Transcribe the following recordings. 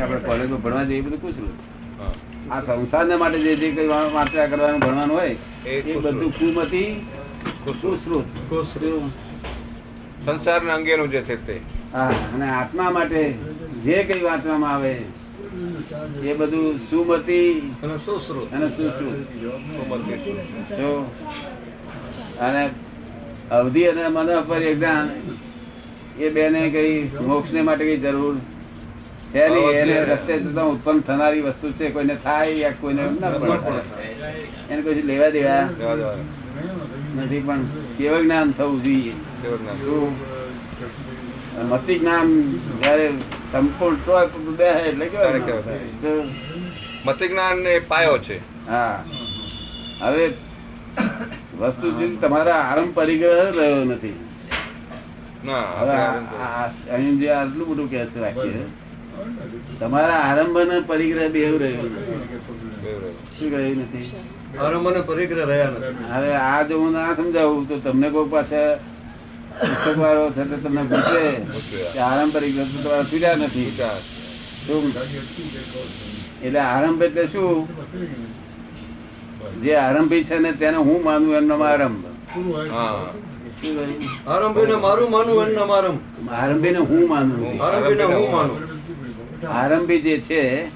આપણે કોલેજમાં ભણવા જઈએ એ બધું હા. આ સંસારને માટે જે જે કઈ વાંચ્યા કરવાનું ભણવાનું હોય એ બધું કુમતી. સંસારના અંગેનું જે છે તે. હા અને આત્મા માટે જે કઈ વાંચવામાં આવે એ બધું સુમતી અને સુશ્રુત. અને સુશ્રુત. જો અને અવધિ અને મન પર એકદમ એ બેને કઈ મોક્ષ ને માટે કઈ જરૂર એને રસ્તે જતા ઉત્પન્ન થનારી વસ્તુ છે કોઈને થાય યા કોઈને ન થાય. એને કોઈ લેવા દેવા નથી પણ કેવ જ્ઞાન થવું જોઈએ. મતિ જ્ઞાન જયારે સંપૂર્ણ ટોય પર એટલે ત્યારે કેવું કેવું થાય? તો મતિ જ્ઞાન ને પાયો છે. હા. હવે વસ્તુ તમારા આરંભ પરિગ્રહ રહ્યો નથી. હવે અહીં જે આટલું બધું કે છે વાક્ય તમારા આરંભ અને પરિગ્રહ બે એવું રહ્યું શું રહ્યું નથી? આરંભ અને પરિગ્રહ રહ્યા નથી. હવે આ જો હું ના સમજાવું તો તમને કોઈ પાછા પુસ્તક વાળો છે તમને પૂછે કે આરંભ પરિગ્રહ તો તમારા પીડા નથી. શું? એટલે આરંભ એટલે શું? જે આરંભી છે ને તેને હું માનું એમનો આરંભ. કહ્યું? આરંભીને મારું માનવું એમના મારમ આરંભીને હું માનું આરંભીને હું માનું. આરંભી જે છે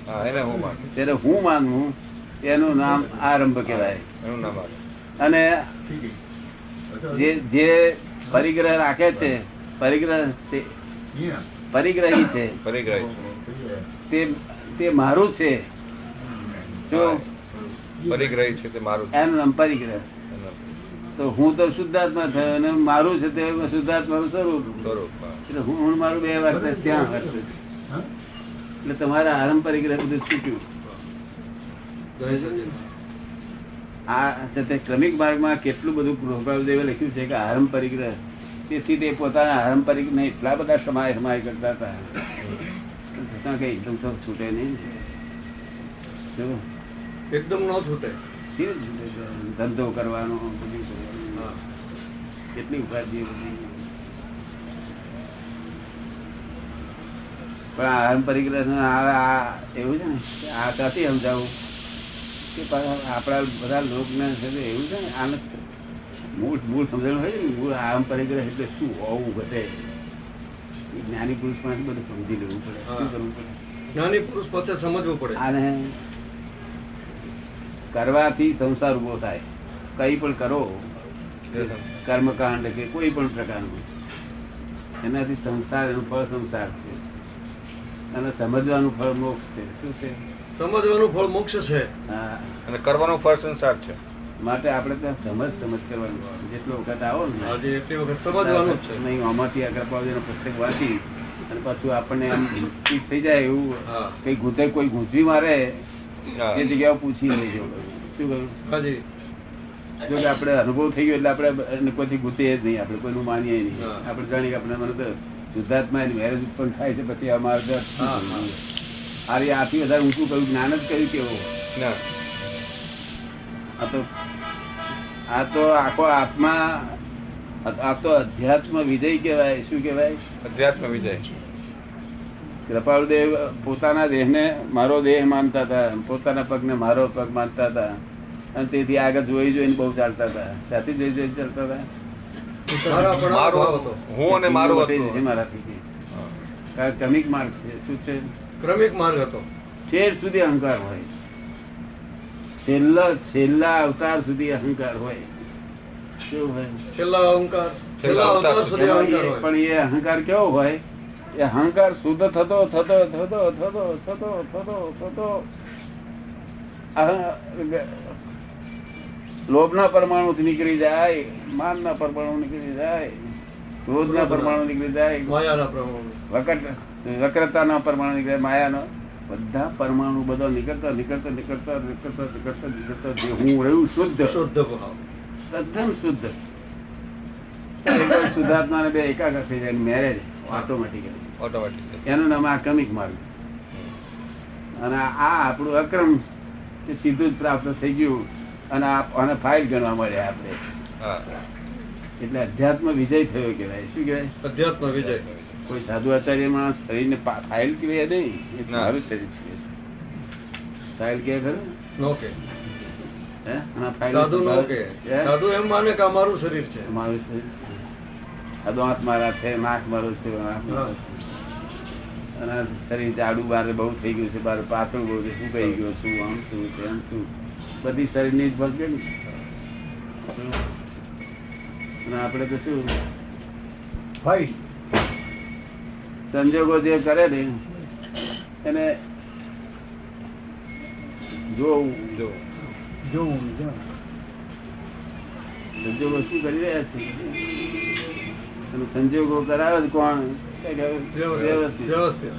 તેને હું માનવું એનું નામ આરંભ કહેવાય. એનું નામ આવે. અને જે જે પરિગ્રહ રાખે છે પરિગ્રહ તે- પરિગ્રહી છે તે તે મારું છે. જો પરિગ્રહી છે તે મારું છે. એનું નામ પરિગ્રહ. તો હું તો શુદ્ધાત્મા થયો અને મારું છે તે શુદ્ધાત્માનું સ્વરૂપ. સ્વરૂપ. એટલે હું હું મારું બે વર્તે ત્યાં વર્તે એટલે તમારા આરંપરિક બધું છૂટ્યું. આ ક્રમિક માર્ગમાં કેટલું બધું ગોપાલદેવે લખ્યું છે કે આરંપરિક તેથી તે પોતાના આરંપરિક ને એટલા બધા સમાય સમાય કરતા હતા. છતાં કઈ એકદમ તો છૂટે નહીં એકદમ ન છૂટે. છૂટે? ધંધો કરવાનો બધું કરવાનું. કેટલી ઉપાધિ બધી. પણ અહમ પરિગ્રહ આ એવું છે ને આ ક્યાંથી સમજાવું? કે આપણા બધા લોકને એવું છે ને આને મૂળ મૂળ સમજણ હોય ને મૂળ આરંભ પરિગ્રહ એટલે શું હોવું ઘટે જ્ઞાની પુરુષ પાસે બધું સમજી લેવું પડે. શું કરવું પડે? જ્ઞાની પુરુષ પાસે સમજવું પડે. આને કરવાથી સંસાર ઊભો થાય. કઈ પણ કરો કર્મકાંડ કે કોઈ પણ પ્રકારનું. એનાથી સંસાર એનું ફળ સંસાર. અને સમજવાનું ફળ મોક્ષ છે. શું છે? સમજવાનું ફળ મોક્ષ છે. હા. અને કરવાનું ફળ સંસાર છે. માટે આપણે ત્યાં સમજ સમજ કરવાનું જેટલો વખત આવો ને. આજે એટલી વખત સમજવાનું છે. નહીં આમાંથી આગળ પાવડીનો પુસ્તક વાંચી અને પાછું આપણને આમ થઈ જાય એવું કઈ ગુંચે કોઈ ગુંચવી મારે એ જગ્યાએ પૂછી લેજો શું કહ્યું? હાજી. જો કે આપણે અનુભવ થઈ ગયો એટલે આપણે એને કોઈથી ગુતે જ નહીં. આપણે કોઈનું માનીએ નહીં. આપણે જાણીએ કે આપણે મને તો શુદ્ધાત્મા મેરેજ ઉત્પન્ન થાય છે પછી આ માર્ગ હા, હા. આ રે આથી વધારે ઊંચું કયું જ્ઞાન જ કર્યું કેવો આ તો આ તો આખો આત્મા આ તો અધ્યાત્મ વિજય કહેવાય શું કહેવાય? અધ્યાત્મ વિજય. કૃપાળુદેવ પોતાના દેહને મારો દેહ માનતા હતા પોતાના પગને મારો પગ માનતા હતા. અને તેથી આગળ જોઈ જોઈને બહુ ચાલતા હતા. સાથી જોઈ જોઈ ચાલતા હતા. મારા પણ આ ભાવ હતો. હું અને મારું મોટી મારાથી કારણ ક્રમિક માર્ગ છે. શું છે? ક્રમિક માર્ગ હતો. છેર સુધી અહંકાર હોય. છેલ્લા છેલ્લા અવતાર સુધી અહંકાર હોય. છેલ્લા અહંકાર. છેલ્લા અવતાર સુધી અહંકાર હોય. પણ એ અહંકાર કેવો હોય? એ અહંકાર શુદ્ધ થતો થતો થતો થતો થતો થતો થતો. લોભ ના પરમાણુ નીકળી જાય માન ના પરમાણુ નીકળી જાય ક્રોધ ના પરમાણુ નીકળી જાય માયાના વક્રતા ના પરમાણુ નીકળે માયાનો. બધા પરમાણુ બધો નીકળતા નીકળતા નીકળતા નીકળતા નીકળતા નીકળતા જે હું રહ્યું શુદ્ધ. શુદ્ધ તદ્દન શુદ્ધ. એકવાર બે એકાગ્ર થઈ જાય મેરેજ ઓટોમેટિકલી ઓટોમેટિક એનું નામ આ કમિક માર્ગ અને આ આપણું અક્રમ સીધું જ પ્રાપ્ત થઈ ગયું. અને આને ફાઇલ ગણવા મળે આપણે. એટલે અધ્યાત્મ વિજય થયો કહેવાય. શું કહેવાય? અધ્યાત્મ વિજય. કોઈ સાધુ આચાર્ય માણસ શરીરને ફાઇલ કે નહીં. એ શરીર છે. ફાઇલ કે ખરું? નો કે હે? અને આ ફાઇલ સાધુ નો કે હે? સાધુ એમ માને કે આ મારું શરીર છે. મારું શરીર છે. દાંત મારા છે નાક મારું છે. અને શરીર જાડું બાર બહુ થઈ ગયું છે બાર પાતળું બહુ છે શું કહી ગયો છું આમ શું તેમ છું બધી શરીરની જ ભગત ને અને આપણે તો શું? સંજોગો જે કરે ને એને જોવું. જોવું સંજોગો શું કરી રહ્યા છે? સંજોગો કરાવે કોણ? વ્યવસ્થિત. વ્યવસ્થિત.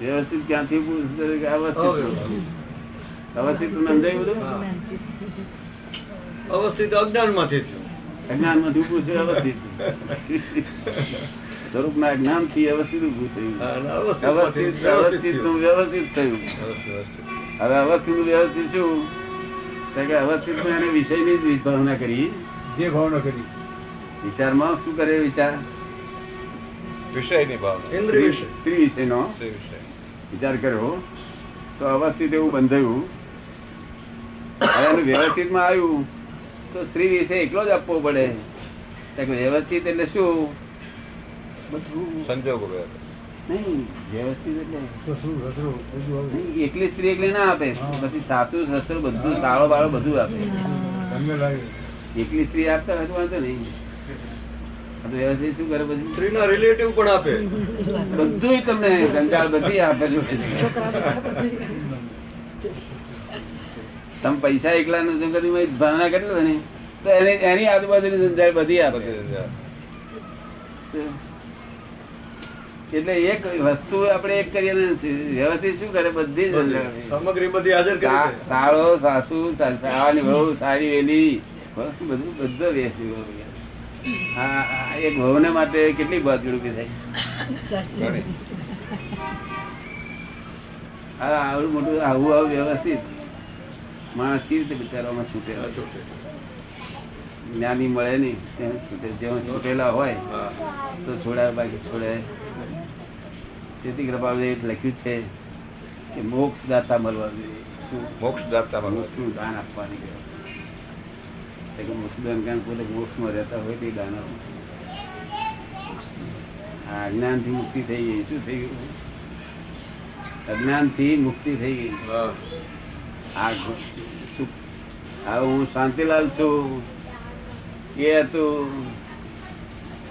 વ્યવસ્થિત ક્યાંથી પૂછે? કે અવસ્થિત અવસ્થિત સમજાયું બધું? અવસ્થિત અજ્ઞાનમાંથી અજ્ઞાનમાંથી ઉભું છે અવસ્થિત સ્વરૂપ ના જ્ઞાનથી અવસ્થિત ઉભું થયું. અવસ્થિત અવસ્થિતનું વ્યવસ્થિત થયું. હવે અવસ્થિત. નું વ્યવસ્થિત શું? કે અવસ્થિતનું એને વિષયની જ ભાવના કરી. જે ભાવના કરી. વિચારમાં શું કરે વિચાર? વિષયની ભાવના. વિષય નો વિષય વિચાર કર્યો. તો અવસ્થિત એવું બંધાયું. હવે એનું વ્યવસ્થિતમાં આવ્યું તો સ્ત્રી વિશે એટલો જ આપવો પડે. વ્યવસ્થિત એટલે શું? બધું સંજોગો એકલી સ્ત્રી એકલી ના આપે. હા. પછી સાસુ સસુર બધું સાળો બાળો બધું આપે. એકલી સ્ત્રી આપતા વાંધો નહીં. વ્યવસ્થિત શું કરે પછી? સ્ત્રીના રિલેટિવ પણ આપે. બધું તમને કંટાળ બધી આપે. છે તમે પૈસા એકલા નું કરી ભાવના કરી લો ને તો એની એની આજુબાજુની સંજાળ બધી આપે એટલે એક વસ્તુ આપણે એક કરીએ ને વ્યવસ્થિત શું કરે? બધી. સામગ્રી બધી હાજર કરી સાળો સાસુ સાવાની વહુ સારી વેલી. બધું બધું વ્યવસ્થિત હા આ એક વહુને માટે કેટલી બાજુ રૂપી થાય હા આવડું મોટું આવું આવું વ્યવસ્થિત. માણસ કેવી રીતે બિચારામાં છૂટે? જ્ઞાની મળે નહીં તેને છૂટે. જેમ છૂટેલા હોય તો છોડાય બાકી છોડે. તેથી કૃપાળુએ લખ્યું છે કે મોક્ષ દાતા મળવા જોઈએ શું? મોક્ષ દાતા. મોક્ષનું દાન આપવાની કે મોક્ષ દાન કારણ પોતે મોક્ષમાં રહેતા હોય તે દાન આપવું. અજ્ઞાનથી મુક્તિ થઈ ગઈ. શું થઈ ગયું? અજ્ઞાનથી મુક્તિ થઈ ગઈ. આ હું શાંતિલાલ છું. એ હતું.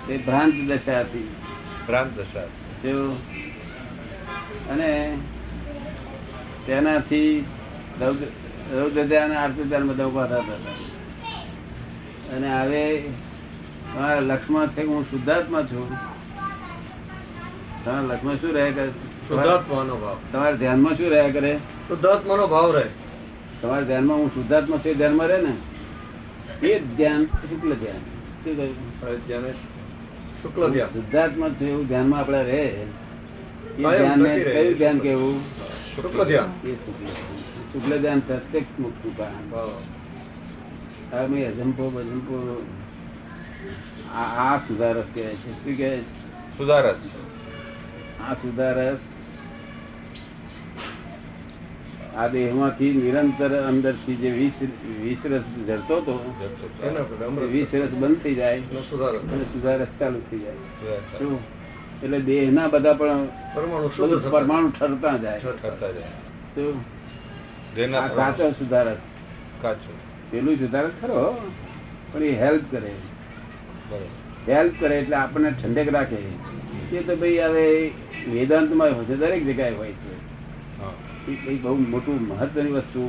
તે ભ્રાંત દશા હતી. ભ્રાંત દશા અને તેનાથી રૌદ્ર અને ધ્યાન આરતી ધ્યાન બધા ઊભા થતા અને હવે મારા લક્ષ્મણ છે હું શુદ્ધાત્મા છું. તમારા લક્ષ્મણ શું રહે કરે? શુદ્ધાત્માનો ભાવ. તમારા ધ્યાનમાં શું રહ્યા કરે? શુદ્ધાત્માનો ભાવ રહે. તમારા ધ્યાનમાં હું શુદ્ધાત્મા છે ધ્યાનમાં રહે ને? એ જ ધ્યાન શુક્લ ધ્યાન. શું કહ્યું? શુક્લ ધ્યાન. શુદ્ધાત્મા છે એવું ધ્યાનમાં આપણે રહે? એ ધ્યાનને કયું ધ્યાન કેવું શુક્લ ધ્યાન. એ શુક્લ શુક્લ ધ્યાન પ્રત્યક્ષ મુક્તિ. હવે મેં અજંપો બજંપો આ આ સુધારસ કહેવાય છે. શું કહેવાય? સુધારસ. આ સુધારસ આ દેહમાંથી નિરંતર અંદરથી જે વીસ રસ જરતો હતો વીસ રસ બંધ થઈ જાય અને સુધારસ ચાલુ થઈ જાય. શું? એટલે દેહના બધા પણ પરમાણુ ઠરતા જાય. કાચો સુધારસ. કાચો. પેલું સુધારસ ખરો પણ એ હેલ્પ કરે. હેલ્પ કરે એટલે આપણને ઠંડક રાખે. એ તો ભાઈ હવે વેદાંતમાં દરેક જગ્યાએ હોય છે. એ બહુ મોટું મહત્વની વસ્તુ.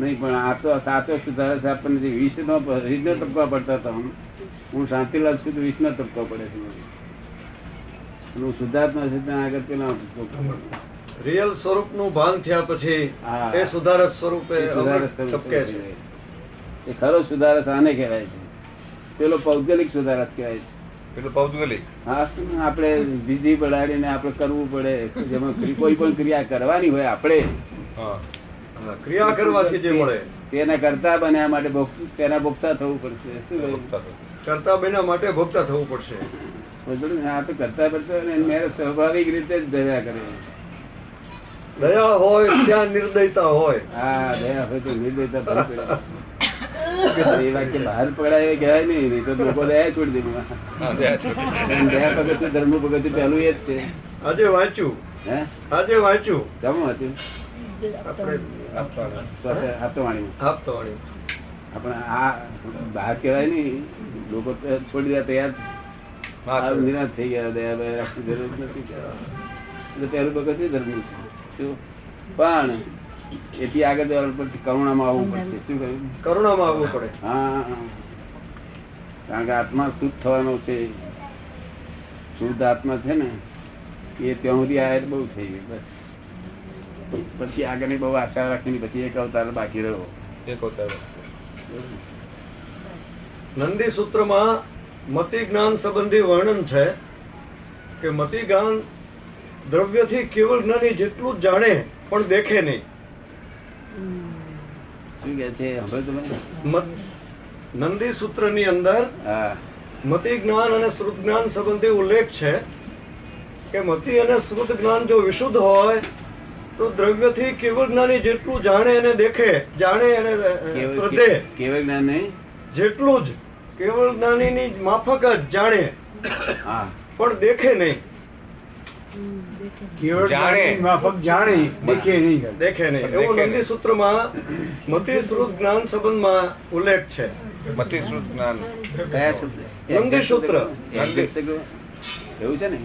નહીં પણ આ તો સાચો સુધારસ આપણને જે વિષનો વિષનો ટપકા પડતા હતા. હું શાંતિલાલ છું તો વિષનો ટપકા પડે છે હું શુદ્ધાત્મા છું ત્યાં આગળ પેલા રિયલ સ્વરૂપનું ભાન થયા પછી. એ સુધારસ સ્વરૂપે ટપકે છે. એ ખરો સુધારસ આને કહેવાય છે. પેલો ભૌગોલિક સુધારસ કહેવાય છે. પેલું પૌદ્ગલિક હા આપણે વિધિ બળાડીને આપણે કરવું પડે? જેમાં કોઈ પણ ક્રિયા કરવાની હોય આપણે. ક્રિયા કરવાથી જે મળે. તેના કરતા બન્યા માટે તેના ભોગતા થવું પડશે. શું કરતા બન્યા માટે ભોગતા થવું પડશે. આ તો કરતા કરતા મેં સ્વાભાવિક રીતે જ દયા કરે. દયા હોય ત્યાં નિર્દયતા હોય. હા દયા હોય તો નિર્દયતા એ વાક્ય બહાર પડાય કહેવાય નહીં નહીં તો લોકો દયા છોડી દે દયા છોડી દે. દયા પગથિયું ધર્મ પગથિયું પહેલું એ જ છે આજે વાંચ્યું હે આજે વાંચ્યું જમું હતું આપણે આપતો વાણી આપતો આ બહાર કહેવાય નહીં લોકો છોડી દે તૈયાર નિરાશ થઈ ગયા દયા રાખવાની જરૂર નથી પહેલું પગથિયું ધર્મ છે પણ એથી આગળ જવાનું પડશે કરુણામાં આવવું પડશે. શું કહ્યું? કરુણામાં આવવું પડે. હા કારણ કે આત્મા શુદ્ધ થવાનો છે. શુદ્ધ આત્મા છે ને એ ત્યાં સુધી આ બહુ થઈ ગઈ બસ. પછી આગળની બહુ આશા રાખીને પછી એક અવતાર બાકી રહ્યો. એક અવતાર. નંદી સૂત્રમાં મતિ જ્ઞાન સંબંધી વર્ણન છે કે મતિ જ્ઞાન દ્રવ્યથી કેવળ જ્ઞાની જેટલું જાણે પણ દેખે નહીં. શું કે છે? તમે? નંદી સૂત્રની અંદર મતિ જ્ઞાન અને શ્રુત જ્ઞાન સંબંધી ઉલ્લેખ છે કે મતિ અને શ્રુત જ્ઞાન જો વિશુદ્ધ હોય તો દ્રવ્યથી કેવળ જ્ઞાની જેટલું જાણે અને દેખે જાણે અને શ્રદ્ધે કેવળ જ્ઞાન? જેટલું જ. કેવળ જ્ઞાનીની માફક જ જાણે. હા. પણ દેખે નહીં. જાણે. જ્ઞાનની માફક જાણી દેખે નહીં દેખે નહીં દેખે નંદી સૂત્રમાં મતિ જ્ઞાન સંબંધમાં ઉલ્લેખ છે. મતિશ્રુત જ્ઞાન. નંદી સૂત્ર. એવું છે ને?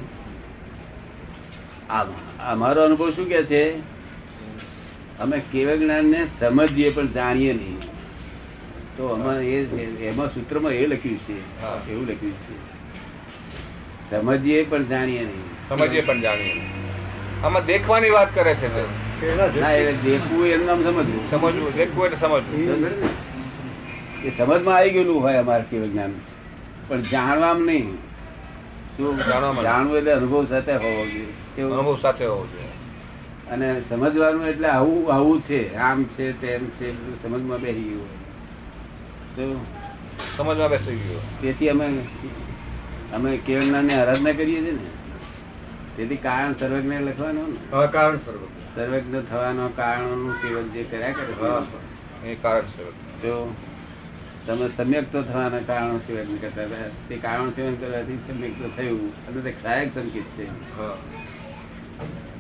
અમારો અનુભવ શું કે છે? અમે કેવા જ્ઞાન ને સમજીએ પણ જાણીએ નહીં. તો અમારે એમાં એમાં સૂત્રમાં એ લખ્યું છે એવું લખ્યું છે. સમજીએ પણ જાણીએ નહીં. સમજીએ પણ જાણીએ. આમાં દેખવાની વાત કરે છે દેખવું એનું નામ સમજવું. સમજવું દેખવું એટલે સમજવું? એ સમજમાં આવી ગયેલું હોય અમારે જ્ઞાન પણ જાણવામાં નહીં. જાણવું એટલે અનુભવ સાથે હોવો જોઈએ. કેવું? અનુભવ સાથે હોવો જોઈએ. અને સમજવાનું એટલે આવું આવું છે આમ છે તેમ છે બધું સમજમાં બેસી ગયું તો સમજમાં બેસી ગયો તેથી અમે અમે કેવળ જ્ઞાનની આરાધના કરીએ છીએ ને. તેથી કારણ સર્વજ્ઞ લખવાનું ને? કારણ સર્વ સર્વજ્ઞ થવાનો કારણોનું સેવન જે કર્યા કરે એ કારણ સર્વજ્ઞ. જો તમે સમ્યક તો થવાના કારણો સેવન કરતા હતા. તે કારણો સેવન કરવાથી સમ્યક તો થયું. અને તે સહાયક સંકેત છે.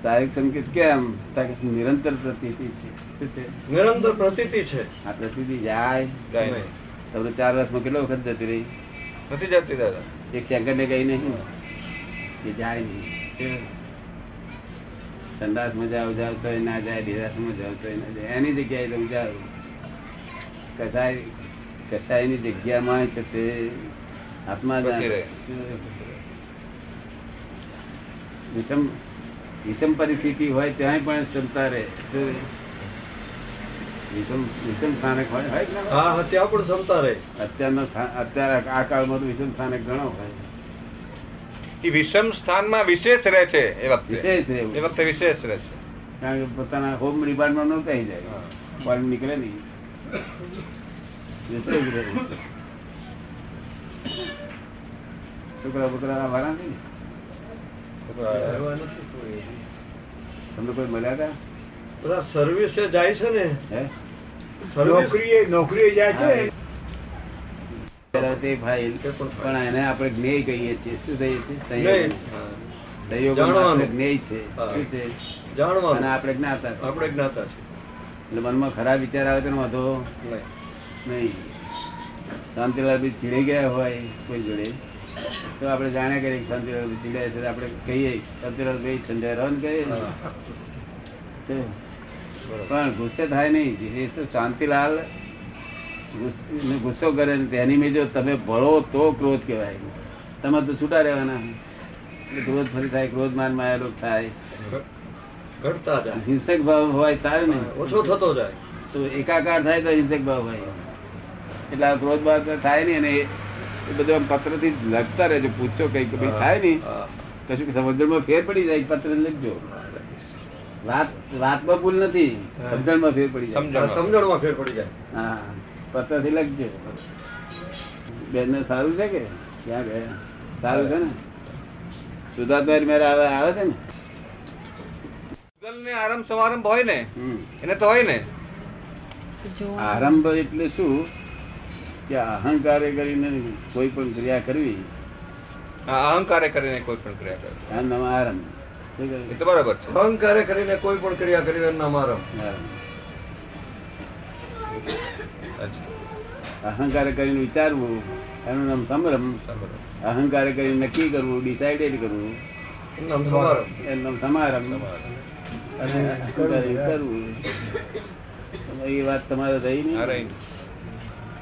સહાયક સંકેત કેમ? કે નિરંતર પ્રતિતિ છે. નિરંતર પ્રતિતિ છે. આ પ્રતિતિ જાય તમને ચાર વર્ષમાં કેટલો વખત જતી રહી? નથી જતી દાદા. એક સેકન્ડે ગઈ નહીં કે જાય નહીં. સંદાસમાં મજા જાવ તો ના જાય નિરાશમાં મજા તો ના જાય. એની જગ્યાએ તમે જાઓ કસાય કસાયની જગ્યામાં છે તે આત્મા વિષમ વિષમ પરિસ્થિતિ હોય ત્યાં પણ ક્ષમતા રહે. વિષમ વિષમ સ્થાનક હોય ત્યાં પણ ક્ષમતા રહે. અત્યારના અત્યારે આ કાળમાં તો વિષમ સ્થાનક ઘણો હોય. એ વિષમ સ્થાનમાં વિશેષ રહે છે એ વખતે. એ વખતે વિશેષ રહે છે. કારણ કે પોતાના હોમ ડિપાર્ટમેન્ટ નો કહી જાય. હા. નીકળે નહીં. છોકરા બોકરા વાળા. નહીં. તમને કોઈ મળ્યા હતા? બધા સર્વિસે જાય છે ને. નોકરીએ નોકરીએ જાય છે. પણ એને આપણે જ્ઞેય કહીએ છીએ. શું કહીએ છીએ. આપણે જ્ઞેય છે. શું છે? અને આપણે જ્ઞાતા આપણે જ્ઞાતા છે એટલે મનમાં ખરાબ વિચાર આવે તો વાંધો નહીં. શાંતિલાલ બી ચીડી ગયા હોય કોઈ જોડે તો આપણે જાણ્યા કરીએ શાંતિલાલ બી ચીડ્યા છે આપણે કહીએ શાંતિલાલ ભાઈ સંજય રન કહીએ. પણ ગુસ્સે થાય નહીં. એ તો શાંતિલાલ ગુસ્સ- ને કરે ને તેની મેં જો તમે ભળો તો ક્રોધ કહેવાય. તમે તો છૂટા રહેવાના. ક્રોધ ફરી થાય ક્રોધ માન માયા થાય. ઘટતા જાય. હિંસક ભાવ હોય તારે ને. ઓછો થતો જાય. તો એકાકાર થાય તો હિંસક ભાવ હોય. એટલે આ ક્રોધ ભાવ થાય નહીં અને એ બધું પત્રથી લખતા રહેજો પૂછો કઈ કે ભાઈ થાય નહીં. કશું સમજણમાં ફેર પડી જાય પત્ર લખજો. વાત વાતમાં ભૂલ નથી. સમજણમાં ફેર પડી જાય. સમજણ. માં સમજણમાં ફેર પડી જાય. હા. પત્રથી લખજો બેન ને સારું છે કે? ક્યાં ગયા? સારું છે ને? સુધાર્થ મેરે આવે આવે છે ને? ને આરંભ સમારંભ હોય ને એને તો હોય ને. આરંભ એટલે શું? કે અહંકારે કરીને કોઈ પણ ક્રિયા કરવી. આ અહંકારે કરીને કોઈ પણ ક્રિયા કરવી. નવા નામ આરંભ એ તો બરાબર છે. અહંકારે કરીને કોઈ પણ ક્રિયા કરી એનું નામ આરંભ આરંભ. અહંકારે કરીને વિચારવું એનું નામ સમરમ. અહંકાર કરીને નક્કી કરવું ડિસાઇડેડ કરવું. એનું નામ કરવું. એ વાત તમારે રહી નહીં.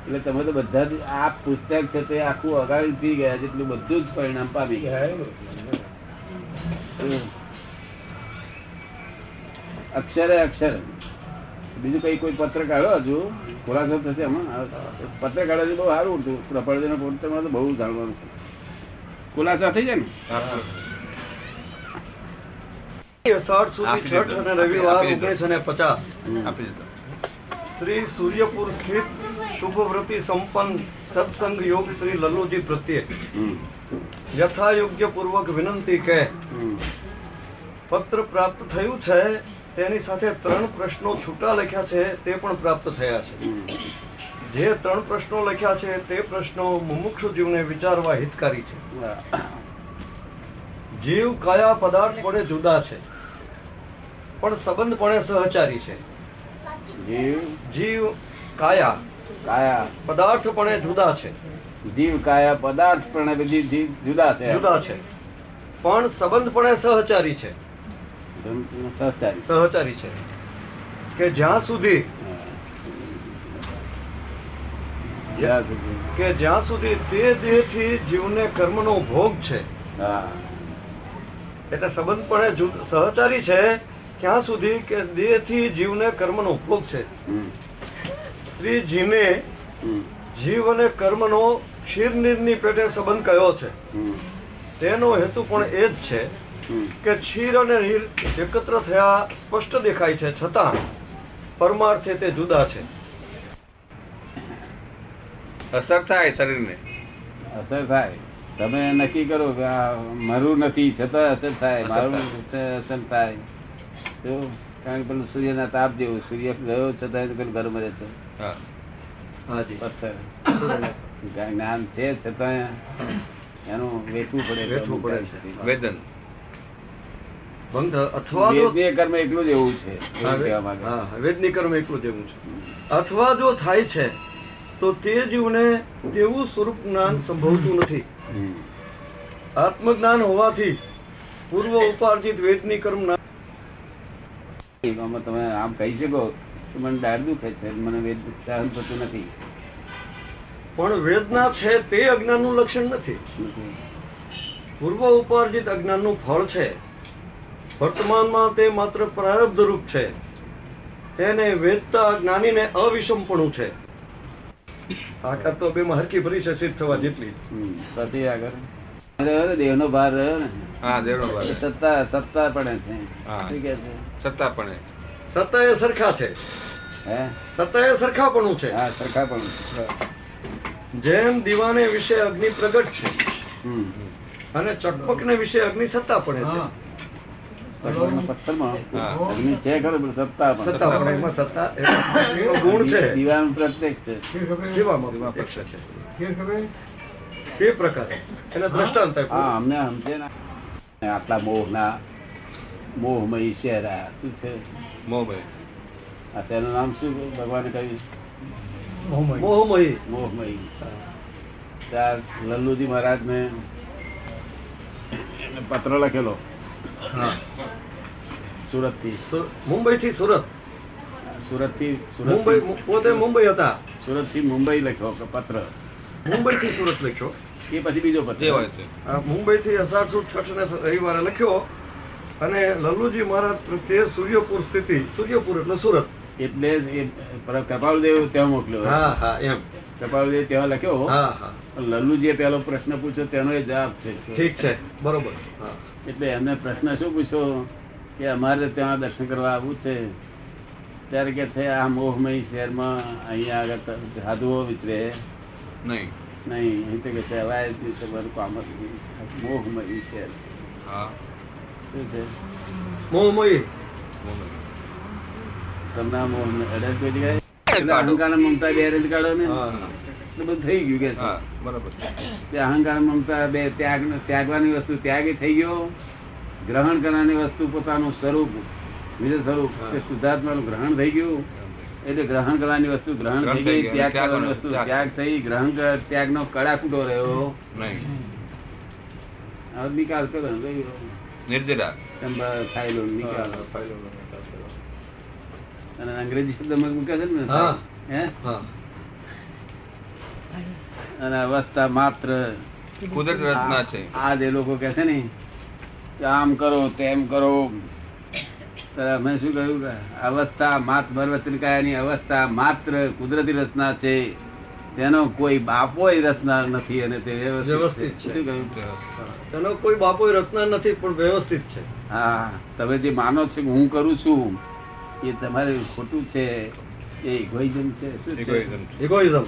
એટલે તમે તો બધા જ આ પુસ્તક છે તે આખું અગાડી થઈ ગયા જેટલું બધું જ પરિણામ પામી ગયા. અક્ષરે અક્ષર. બીજું કઈ કોઈ પત્ર કાઢો હજુ? ખુલાસો થશે પત્ર કાઢવાથી બહુ સારું હતું પ્રપળજીના પોતામાં તો બહુ જાણવાનું છે. ખુલાસા થઈ જાય ને? સાઠ સુધી છઠ અને રવિવાર ઓગણીસો ને પચાસ. હમ. આપી દીધો શ્રી સૂર્યપુર સ્થિત શુભવ્રતી સંપન્ન સત્સંગ યોગ શ્રી લલ્લુજી પ્રત્યે. યથાયોગ્ય પૂર્વક વિનંતી કે પત્ર પ્રાપ્ત થયું છે તેની સાથે ત્રણ પ્રશ્નો છૂટા લખ્યા છે તે પણ પ્રાપ્ત થયા છે. જે ત્રણ પ્રશ્નો લખ્યા છે તે પ્રશ્નો મુમુક્ષુ જીવને વિચારવા હિતકારી છે. જીવ કયા પદાર્થ વડે જુદા છે પણ સંબંધપણે સહચારી છે. જીવ જીવ કાયા કાયા પદાર્થપણે જુદા છે. જીવ કાયા પદાર્થ પણ બધી જુદા છે. જુદા છે. પણ સંબંધપણે સહચારી છે. સહચારી છે કે જ્યાં સુધી કે જ્યાં સુધી તે દેહથી જીવને કર્મનો ભોગ છે એટલે સંબંધપણે સહચારી છે ક્યાં સુધી કે દેહથી જીવને કર્મનો ભોગ છે હમ. શ્રી જીને હમ. જીવ અને કર્મનો ક્ષીરનિરની પેટે સંબંધ કયો છે. તેનો હેતુ પણ એ જ છે. કે ક્ષીર અને નીર એકત્ર થયા સ્પષ્ટ દેખાય છે છતાં પરમાર્થે તે જુદા છે. અસર થાય શરીરને? અસર થાય. તમે નક્કી કરો કે આ મારું નથી છતાં અસર થાય. મારું અસર થાય. તો કારણ કે પેલું સૂર્યના તાપ જેવું સૂર્ય ગયો છતાં પેલું ગરમ રહે છે. હા. હાજી. પથ્થર જ્ઞાન છે છતાં એનું વેચવું પડે વેચવું પડે છે. વેદન. અથવા જો કર્મ એટલું જ એવું છે એવું કહેવા માંગે છે. હા, વેદની કર્મ એકલું જ એવું છે અથવા જો થાય છે તો તે જીવને તેવું સ્વરૂપ જ્ઞાન સંભવતું નથી આત્મજ્ઞાન હોવાથી પૂર્વ ઉપાર્જિત વેદની કર્મ ના આમાં તમે આમ કહી શકો તો મને દાઢ દુખે છે મને વેદ સહન થતું નથી પણ વેદના છે તે અજ્ઞાનનું લક્ષણ નથી નથી. પૂર્વ ઉપાર્જિત અજ્ઞાનનું ફળ છે વર્તમાનમાં તે માત્ર પ્રારબ્ધ રૂપ છે. તેને વેદતા જ્ઞાનીને અવિષમપણું છે. તાકાત તો બેમાં હરકી ભરી છે સિદ્ધ થવા જેટલી. હમ. આગળ દેહનો ભાર રહ્યો ને. હા દેવનો એ સત્તા સત્તા પડે છે. શું કે છે? સત્તા પણ સત્તા એ સરખા છે. હે? સત્તા એ સરખાપણું છે. હા સરખા પણ જેમ દીવાને વિશે અગ્નિ પ્રગટ છે. અને ચકપકને વિશે અગ્નિ સત્તા પણ છે. અગ્નિ છે ખરો સત્તા પણ. સત્તા પડે એમાં સત્તા એનો ગુણ છે. દીવાનું પ્રત્યેક છે. જીવામાં પ્રત્યક્ષ છે. તે પ્રકારે. એને દ્રષ્ટાંત હા અમને સમજે ના આટલા મોહના મોહમય શહેરા શું છે? મોહમય. આ તેનું નામ શું ભગવાને કહ્યું? મોહમયી. મોહમય. ત્યાર લલ્લુજી મહારાજ ને પત્ર લખેલો. સુરતથી મુંબઈ થી સુરત? સુરતથી મુંબઈ પોતે મુંબઈ હતા? સુરતથી મુંબઈ લખ્યો પત્ર. મુંબઈ થી સુરત લખ્યો? એ પછી બીજો પત્ર. મુંબઈ થી સુદ છઠ ને રવિવારે લખ્યો અને લલ્લુજી મહારાજ પ્રત્યે સૂર્યપુર સ્થિતિ સૂર્યપુર એટલે સુરત. એટલે કપાલદેવ ત્યાં મોકલ્યો હા હા એમ. કપાલદેવ ત્યાં લખ્યો હા. હા લલ્લુજીએ પેલો પ્રશ્ન પૂછ્યો તેનો એ જવાબ છે. ઠીક છે બરોબર. હા. એટલે એમને પ્રશ્ન શું પૂછ્યો કે અમારે ત્યાં દર્શન કરવા આવવું છે? ત્યારે કે છે આ મોહમય શહેરમાં અહીંયા આગળ સાધુઓ વિતરે. નહીં. નહીં અહીં તો કે છે અવાય તમારું કામ જ નહીં. મોહમય શહેર. હા. શું છે? મોહમય. તમને મોહમય મોહ અડે કોઈ જગ્યાએ એટલે અહંકાર મમતા બે રેજ કાઢો ને. બધું થઈ ગયું કે. બરાબર. તે અહંકાર મમતા બે ત્યાગ ત્યાગવાની વસ્તુ ત્યાગ થઈ ગયો. ગ્રહણ કરવાની વસ્તુ પોતાનું સ્વરૂપ બીજું સ્વરૂપ તે શુદ્ધાત્માનું ગ્રહણ થઈ ગયું. એટલે ગ્રહણ કરવાની વસ્તુ ગ્રહણ થઈ ગઈ. ત્યાગ કરવાની વસ્તુ ત્યાગ. થઈ ગ્રહણ ત્યાગનો કડા ફૂટો રહ્યો. નિકાલ કરો નિર્જરા. ફાઇલો નિકાલ. અને અંગ્રેજી શબ્દ મૂકે છે ને? હે? હા. અને અવસ્થા માત્ર કુદરત રચના છે. આ જે લોકો કે છે ને આમ કરો તેમ કરો. અમે શું કહ્યું કે અવસ્થા માત્ર ભરવત્રિકાયાની અવસ્થા માત્ર કુદરતી રચના છે. તેનો કોઈ બાપો રચના નથી અને તે વ્યવસ્થિત છે. તેનો કોઈ બાપો રચના નથી પણ વ્યવસ્થિત છે. હા તમે જે માનો છો કે હું કરું છું એ તમારે ખોટું છે. એ ઇગોઇઝમ છે. શું. ઇગોઇઝમ જો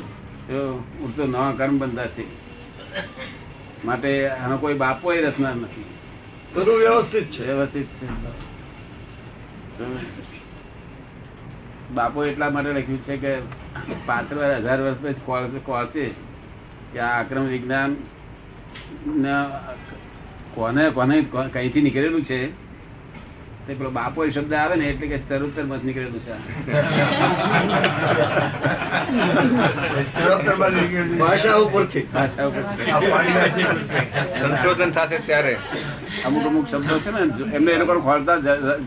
ઉડતો નવા કર્મ બંધા છે. માટે આનો કોઈ બાપો રચના નથી. બધું વ્યવસ્થિત છે. વ્યવસ્થિત છે. બાપો એટલા માટે લખ્યું છે કે પાત્ર હજાર વર્ષ પછી કોળ- કોળશે કે આ આક્રમ વિજ્ઞાન ન- કોને કોને કઈથી નીકળેલું છે? તે પેલો બાપો એ શબ્દ આવે ને એટલે કે તરત મત નીકળેલું છે. ભાષા ઉપરથી ભાષા ઉપરથી સંશોધન થશે ત્યારે. અમુક અમુક શબ્દો છે ને એમને એ લોકો જ-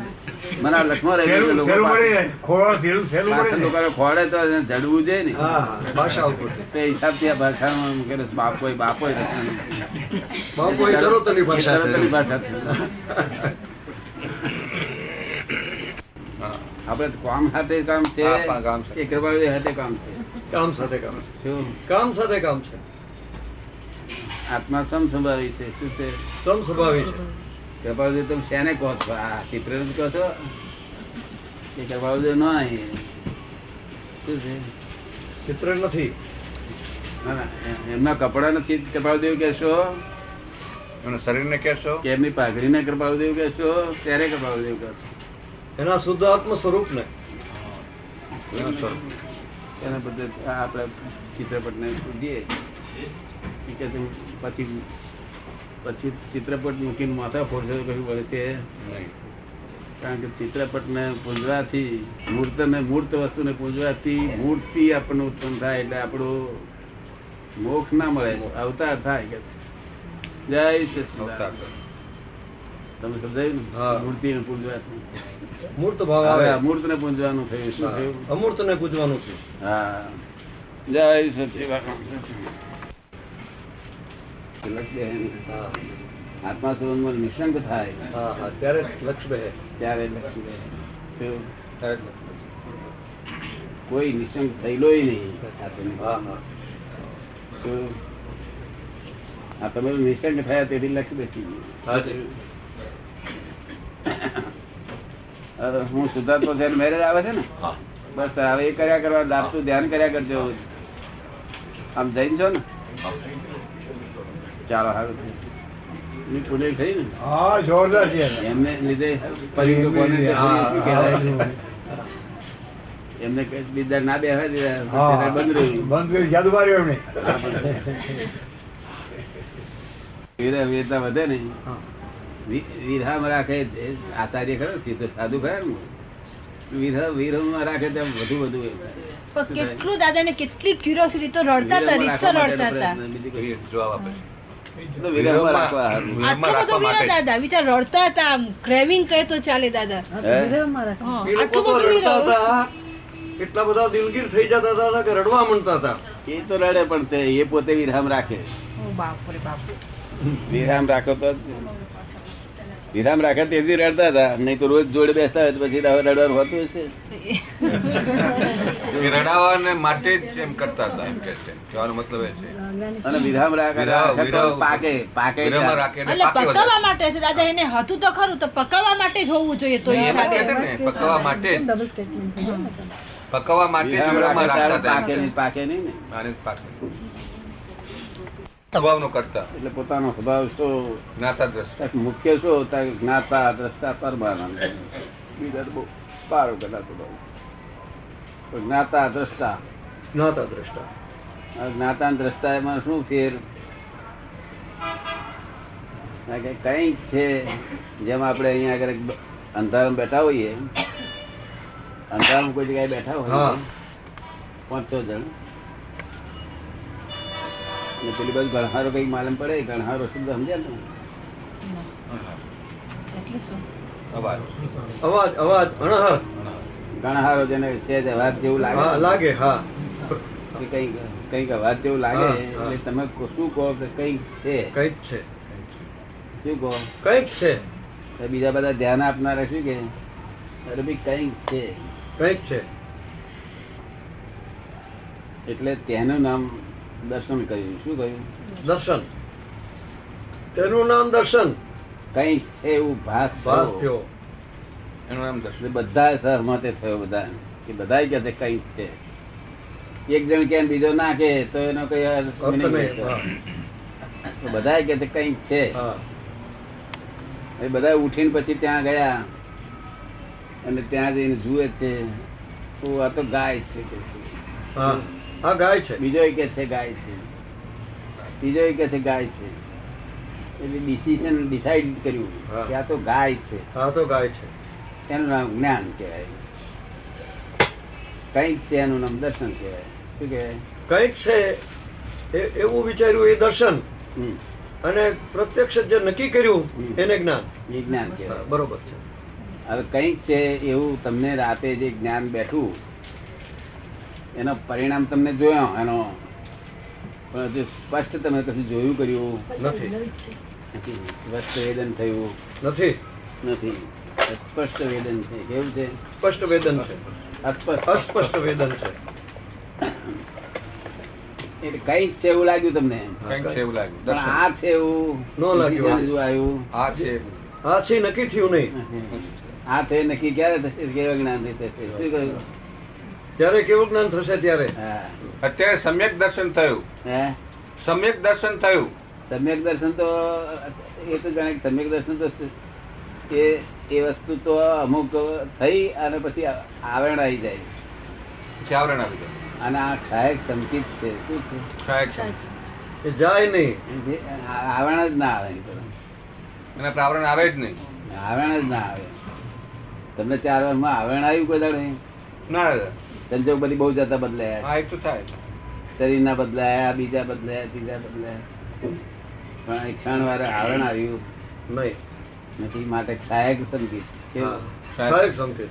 મને આ લખમાં રહી ગયું છે. લોકો. ખોળો તો જડવું જોઈએ ને. હા ભાષા ઉપર. તે હિસાબથી આ ભાષામાં મૂકેલું છે. બાપ કોઈ બાપ રચના બાપો ભાષા છે. ભાષા છે. હા આપણે કામ સાથે કામ છે કામ છે. કૃપાળુ સાથે કામ છે. કામ સાથે કામ છે. કામ સાથે કામ છે. આત્મા સમ સ્વભાવી છે શું છે? સમ સ્વભાવી છે. કૃપાળુજી તમે શેને કહો છો? આ ચિત્ર કહો છો? કે કૃપાળુજી ન શું છે? ચિત્ર નથી. એમના કપડા નથી કૃપાળુદેવ કહેશો? એમના શરીરને કહેશો? કે એમની પાઘડીને કૃપાળુદેવ કહેશો? ત્યારે કૃપાળુદેવ કહેશો? એના શુદ્ધ આત્મ સ્વરૂપ. ને એના બધે આપણે ચિત્રપટને શોધીએ. કે પછી પછી ચિત્રપટ મૂકીને માથા ફોડશે કહ્યું પડે તે કારણ કે ચિત્રપટને પૂંજવાથી મૂર્તને મૂર્ત વસ્તુને પૂંજવાથી મૂર્તિ આપણને ઉત્પન્ન થાય એટલે આપણું મોક્ષ ના મળે અવતાર થાય કે જય સચિદાનંદ તમે સમજાયું ને? મૂર્તિ ને પૂજવાનું. મૂર્ત ભાવ આવે આવે. અમૂર્તને પૂંજવાનું થયું શું થયું? અમૂર્ત ને પૂજવાનું છે હા. જય સચિવાનંદ આત્મા સંબંધમાં નિશંક થાય. હા હા. ત્યારે લક્ષ બે ત્યારે લક્ષ્મી કોઈ નિશંક થયેલોય નહીં. હા. હા શું? આ તમે નિશંક થયા તેથી લક્ષ્મી હું શુદ્ધાત્મા છે મેરેજ આવે છે ને? બસ હવે એ કર્યા કરવા દાબતું ધ્યાન કર્યા કરજો. આમ જઈને છો ને? ચાલો હારું એની પુણ્ય થઈ ને? હા જોરદાર છે. એમને લીધે પરી તો કોને તે હા, પુણ્ય કહેવાય. હા. એમને કઈ બીજા ના બેહવા દીધા હા. ત્યારે બંધ રહ્યું. બંધ કરી જાદુ માર્યો એમને. વીરા વીરતા વધે ને? હા. વી- વિરહામ રાખે આચાર્ય ખરો છે સાધુ ખરા ને? વિરહ વિરહમાં રાખે તેમ વધુ વધુ પણ કેટલું દાદા કેટલી ક્યુરિયોસિટી તો રડતા હતા રીતસર રડતા હતા. બીજું જવાબ આપે હતા એટલા બધા દિલગીર થઈ જતા હતા કે રડવા માંડતા હતા. એ તો રડે પણ તે એ પોતે વિરામ રાખે. ઓ બાપ. વિરામ રાખો તો. વિરામ રાખે તેથી રડતા હતા. નહીં તો રોજ જોડે બેસતા હોય તો પછી રડવાનું હોતું હશે. રડાવવાને માટે જ એમ કરતા હતા એમ કે છે. કહેવાનો મતલબ એ છે. અને વિરામ રાખે પાકે પાકે રાખે એટલે પાકે પકવવા માટે છે. દાદા એને હતું તો ખરું તો પકવવા માટે જ હોવું જોઈએ તો પકવવા માટે પકવવા માટે પાકે. નહીં પાકે નહીં ને. પાકે. સ્વભાવનો કરતા. એટલે પોતાનો સ્વભાવ શું જ્ઞાતા દ્રષ્ટા મુખ્ય શું? જ્ઞાતા દ્રષ્ટા પરમાનંદ. બીજા તો બહુ પારો કદાચ સ્વભાવ. જ્ઞાતા દ્રષ્ટા જ્ઞાતા દ્રષ્ટા જ્ઞાતા દ્રષ્ટા એમાં શું ફેર? કઈ છે જેમ આપણે અહીંયા આગળ અંધારામાં બેઠા હોઈએ. અંધારામાં કોઈ જગ્યાએ બેઠા હોય પાંચ છ જણ. ને પેલી બાજુ ગણહારો કઈ માલમ પડે ગણહારો શબ્દ સમજ્યા ને. શું? અવાજ. અવાજ અણહાર ગણહારો જેને સહેજ અવાજ જેવું લાગે. લાગે હા. કઈ કંઈક કંઈક અવાજ જેવું લાગે. એટલે તમે શું કહો કે કંઈક છે? કંઈક છે. શું કહો? કંઈક છે. બીજા બધા ધ્યાન આપનારા શું કે? અરે ભાઈ કંઈક છે. કંઈક છે. એટલે તેનું નામ દર્શન કહ્યું શું કહ્યું દર્શન. તેનું નામ દર્શન. કઈ છે એવું ભાસ ભાસ થયો. એનું નામ દર્શન. બધા સહમતે થયો બધા કે બધા કે છે કઈ છે. એક જણ કે બીજો ના કે તો એનો કઈ અર્થ બધા કે છે કંઈક છે. એ બધા ઉઠીને પછી ત્યાં ગયા. અને ત્યાં જઈને જુએ છે. તો આ તો ગાય છે કે છે. હા ગાય છે. બીજો કે છે ગાય છે. બીજો કે છે ગાય છે. એટલે ડિસિઝન ડિસાઈડ કર્યું કે આ તો ગાય છે. હા તો ગાય છે. એનું નામ જ્ઞાન કહેવાય. કંઈક છે એનું નામ દર્શન કહેવાય. શું કહેવાય? કંઈક છે એ- એવું વિચાર્યું એ દર્શન. અને પ્રત્યક્ષ જે નક્કી કર્યું. એને જ્ઞાન. એ જ્ઞાન કહેવાય. બરોબર છે. હવે કંઈક છે એવું તમને રાતે જે જ્ઞાન બેઠું એનો પરિણામ તમને જોયો એનો પણ હજુ સ્પષ્ટ તમે કશું જોયું કર્યું? નથી. નથી. સ્પષ્ટ વેદન થયું? નથી. નથી. સ્પષ્ટ વેદન છે. કેવું છે? સ્પષ્ટ વેદન છે. અસ્પષ્ટ. અસ્પષ્ટ વેદન છે. એટલે કંઈક છે એવું લાગ્યું તમને? એવું લાગ્યું. પણ આ છે એવું? ન લાગ્યું. આવ્યું આ છે આ છે નક્કી થયું નહીં. આ છે નક્કી ક્યારે થશે? કેવા જ્ઞાન થશે? શું કહ્યું ત્યારે કેવું જ્ઞાન થશે ત્યારે? હા. અત્યારે સમ્યક દર્શન થયું. હે? સમ્યક દર્શન થયું. સમ્યક દર્શન તો એ તો જાણે સમ્યક દર્શન તો એ એ વસ્તુ તો અમુક થઈ અને પછી આવરણ આવી જાય. આવરણ આવી જાય. અને આ સહાયક સંકિત છે. શું છે? સહાયક છે. એ જાય નહીં. આવરણ જ ના આવે. એની આવરણ આવે જ નહીં. આવરણ જ ના આવે. તમને ચાર વર્ષમાં આવરણ આવ્યું કોઈ દાડે? ના સંજોગ બધી બહુ જતા બદલાયા હા એ તો થાય. શરીરના બદલાયા બીજા બદલાયા ત્રીજા બદલાયા. પણ એક ક્ષણ વાર આવરણ આવ્યું. નહીં. નથી માટે સહાયક સંકેત. સહાયક સંકેત.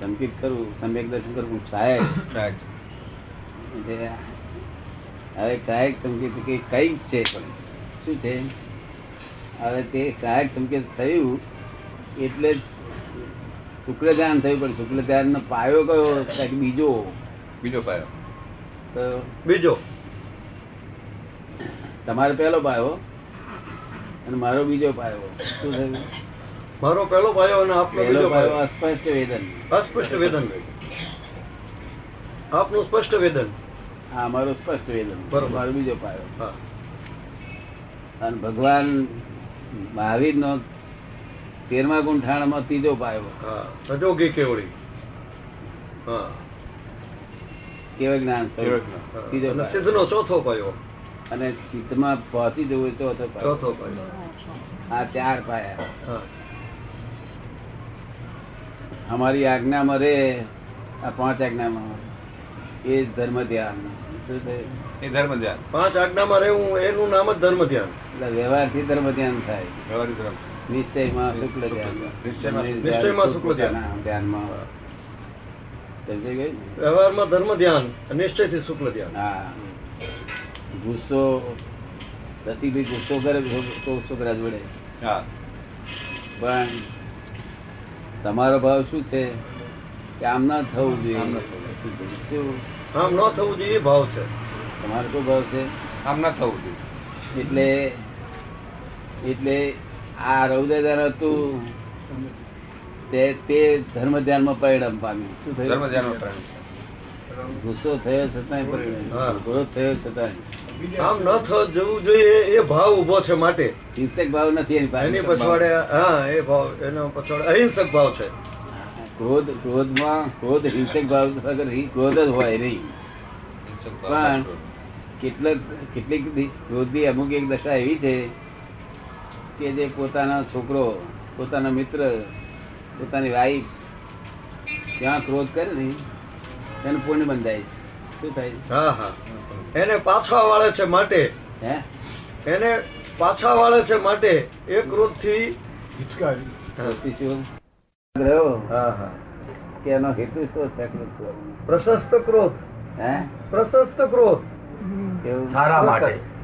સંકિત કરવું સમ્યક દર્શન કરવું સહાયક. હવે સહાયક સંકેત કે કઈ છે પણ શું છે? હવે તે સહાયક સંકેત થયું એટલે શુક્લ ધ્યાન થયું પણ શુક્લ ધ્યાન નો પાયો કયો? બીજો? બીજો પાયો. તો બીજો. તમારો પહેલો પાયો અને મારો બીજો પાયો. શું થયું? મારો પહેલો પાયો અને આપનો બીજો પાયો અસ્પષ્ટ વેદન. અસ્પષ્ટ વેદન આપનું સ્પષ્ટ વેદન. હા મારો સ્પષ્ટ વેદન. બરોબર. મારો બીજો પાયો. અને ભગવાન મહાવીર નો તેરમા ગુંઠાણમાં ત્રીજો પાયો હા સજોગી કેવડી? હા. કેવળ જ્ઞાન. હા. ત્રીજો સિદ્ધ નો ચોથો પાયો અને ચિત્તમાં પહોંચી જવું ચોથો પાયો ચોથો પાયો આ ચાર પાયા અમારી આજ્ઞામાં રે આ પાંચ આજ્ઞામાં એ જ ધર્મ ધ્યાન. એ ધર્મ ધ્યાન. પાંચ આજ્ઞામાં રહેવું એનું નામ જ ધર્મ ધ્યાન. એટલે વ્યવહારથી ધર્મ ધ્યાન થાય. વ્યવહારિક ધર્મ નિશ્ચયમાં શુક્લ ધ્યાન. નિશ્ચયમાં- નિશ્ચયમાં શુક્લ ધ્યાન. ના, ધ્યાનમાં સમજાઈ ગયું ને? વ્યવહારમાં ધર્મ ધ્યાન નિશ્ચયથી શુક્લ ધ્યાન. હા. ગુસ્સો રસિકભાઈ ગુસ્સો કરે તો છોકરા જોડે? હા. પણ તમારો ભાવ શું છે? કે આમ ના થવું જોઈએ. આમ ન થવું શું? આમ ન થવું જોઈએ ભાવ છે. તમારો શું ભાવ છે? આમ ના થવું જોઈએ. એટલે એટલે આ રૌદ્રદાન હતું. તે તે ધર્મ ધ્યાનમાં પરિણામ પામ્યું. શું ધર્મ ધ્યાનમાં પરિણામ. ગુસ્સો થયો છતાંય પરિણામ. ક્રોધ થયો છતાંય. આમ ન થ જવું જોઈએ એ ભાવ ઊભો છે માટે. હિંસક ભાવ નથી એની પાસે એની પછવાડે હા એ ભાવ એનો પછવાડે અહિંસક ભાવ છે. ક્રોધ ક્રોધમાં ક્રોધ હિંસક ભાવ વગર ક્રોધ જ હોય નહીં. પણ કેટલાક કેટલીક ક્રોધની અમુક એક દશા એવી છે કે જે પોતાનો છોકરો પોતાનો મિત્ર પોતાની વાઈફ ત્યાં ક્રોધ કરે ને તેનું પુણ્ય બંધાય છે. શું થાય? હા હા. એને પાછા વાળે છે માટે. હે? એને પાછા વાળે છે માટે એ ક્રોધથી હિચકારી. શું? રહ્યો? હા હા. કે એનો હેતુ શું છે પ્રશસ્ત ક્રોધ. હે? પ્રશસ્ત ક્રોધ. સારા માટે.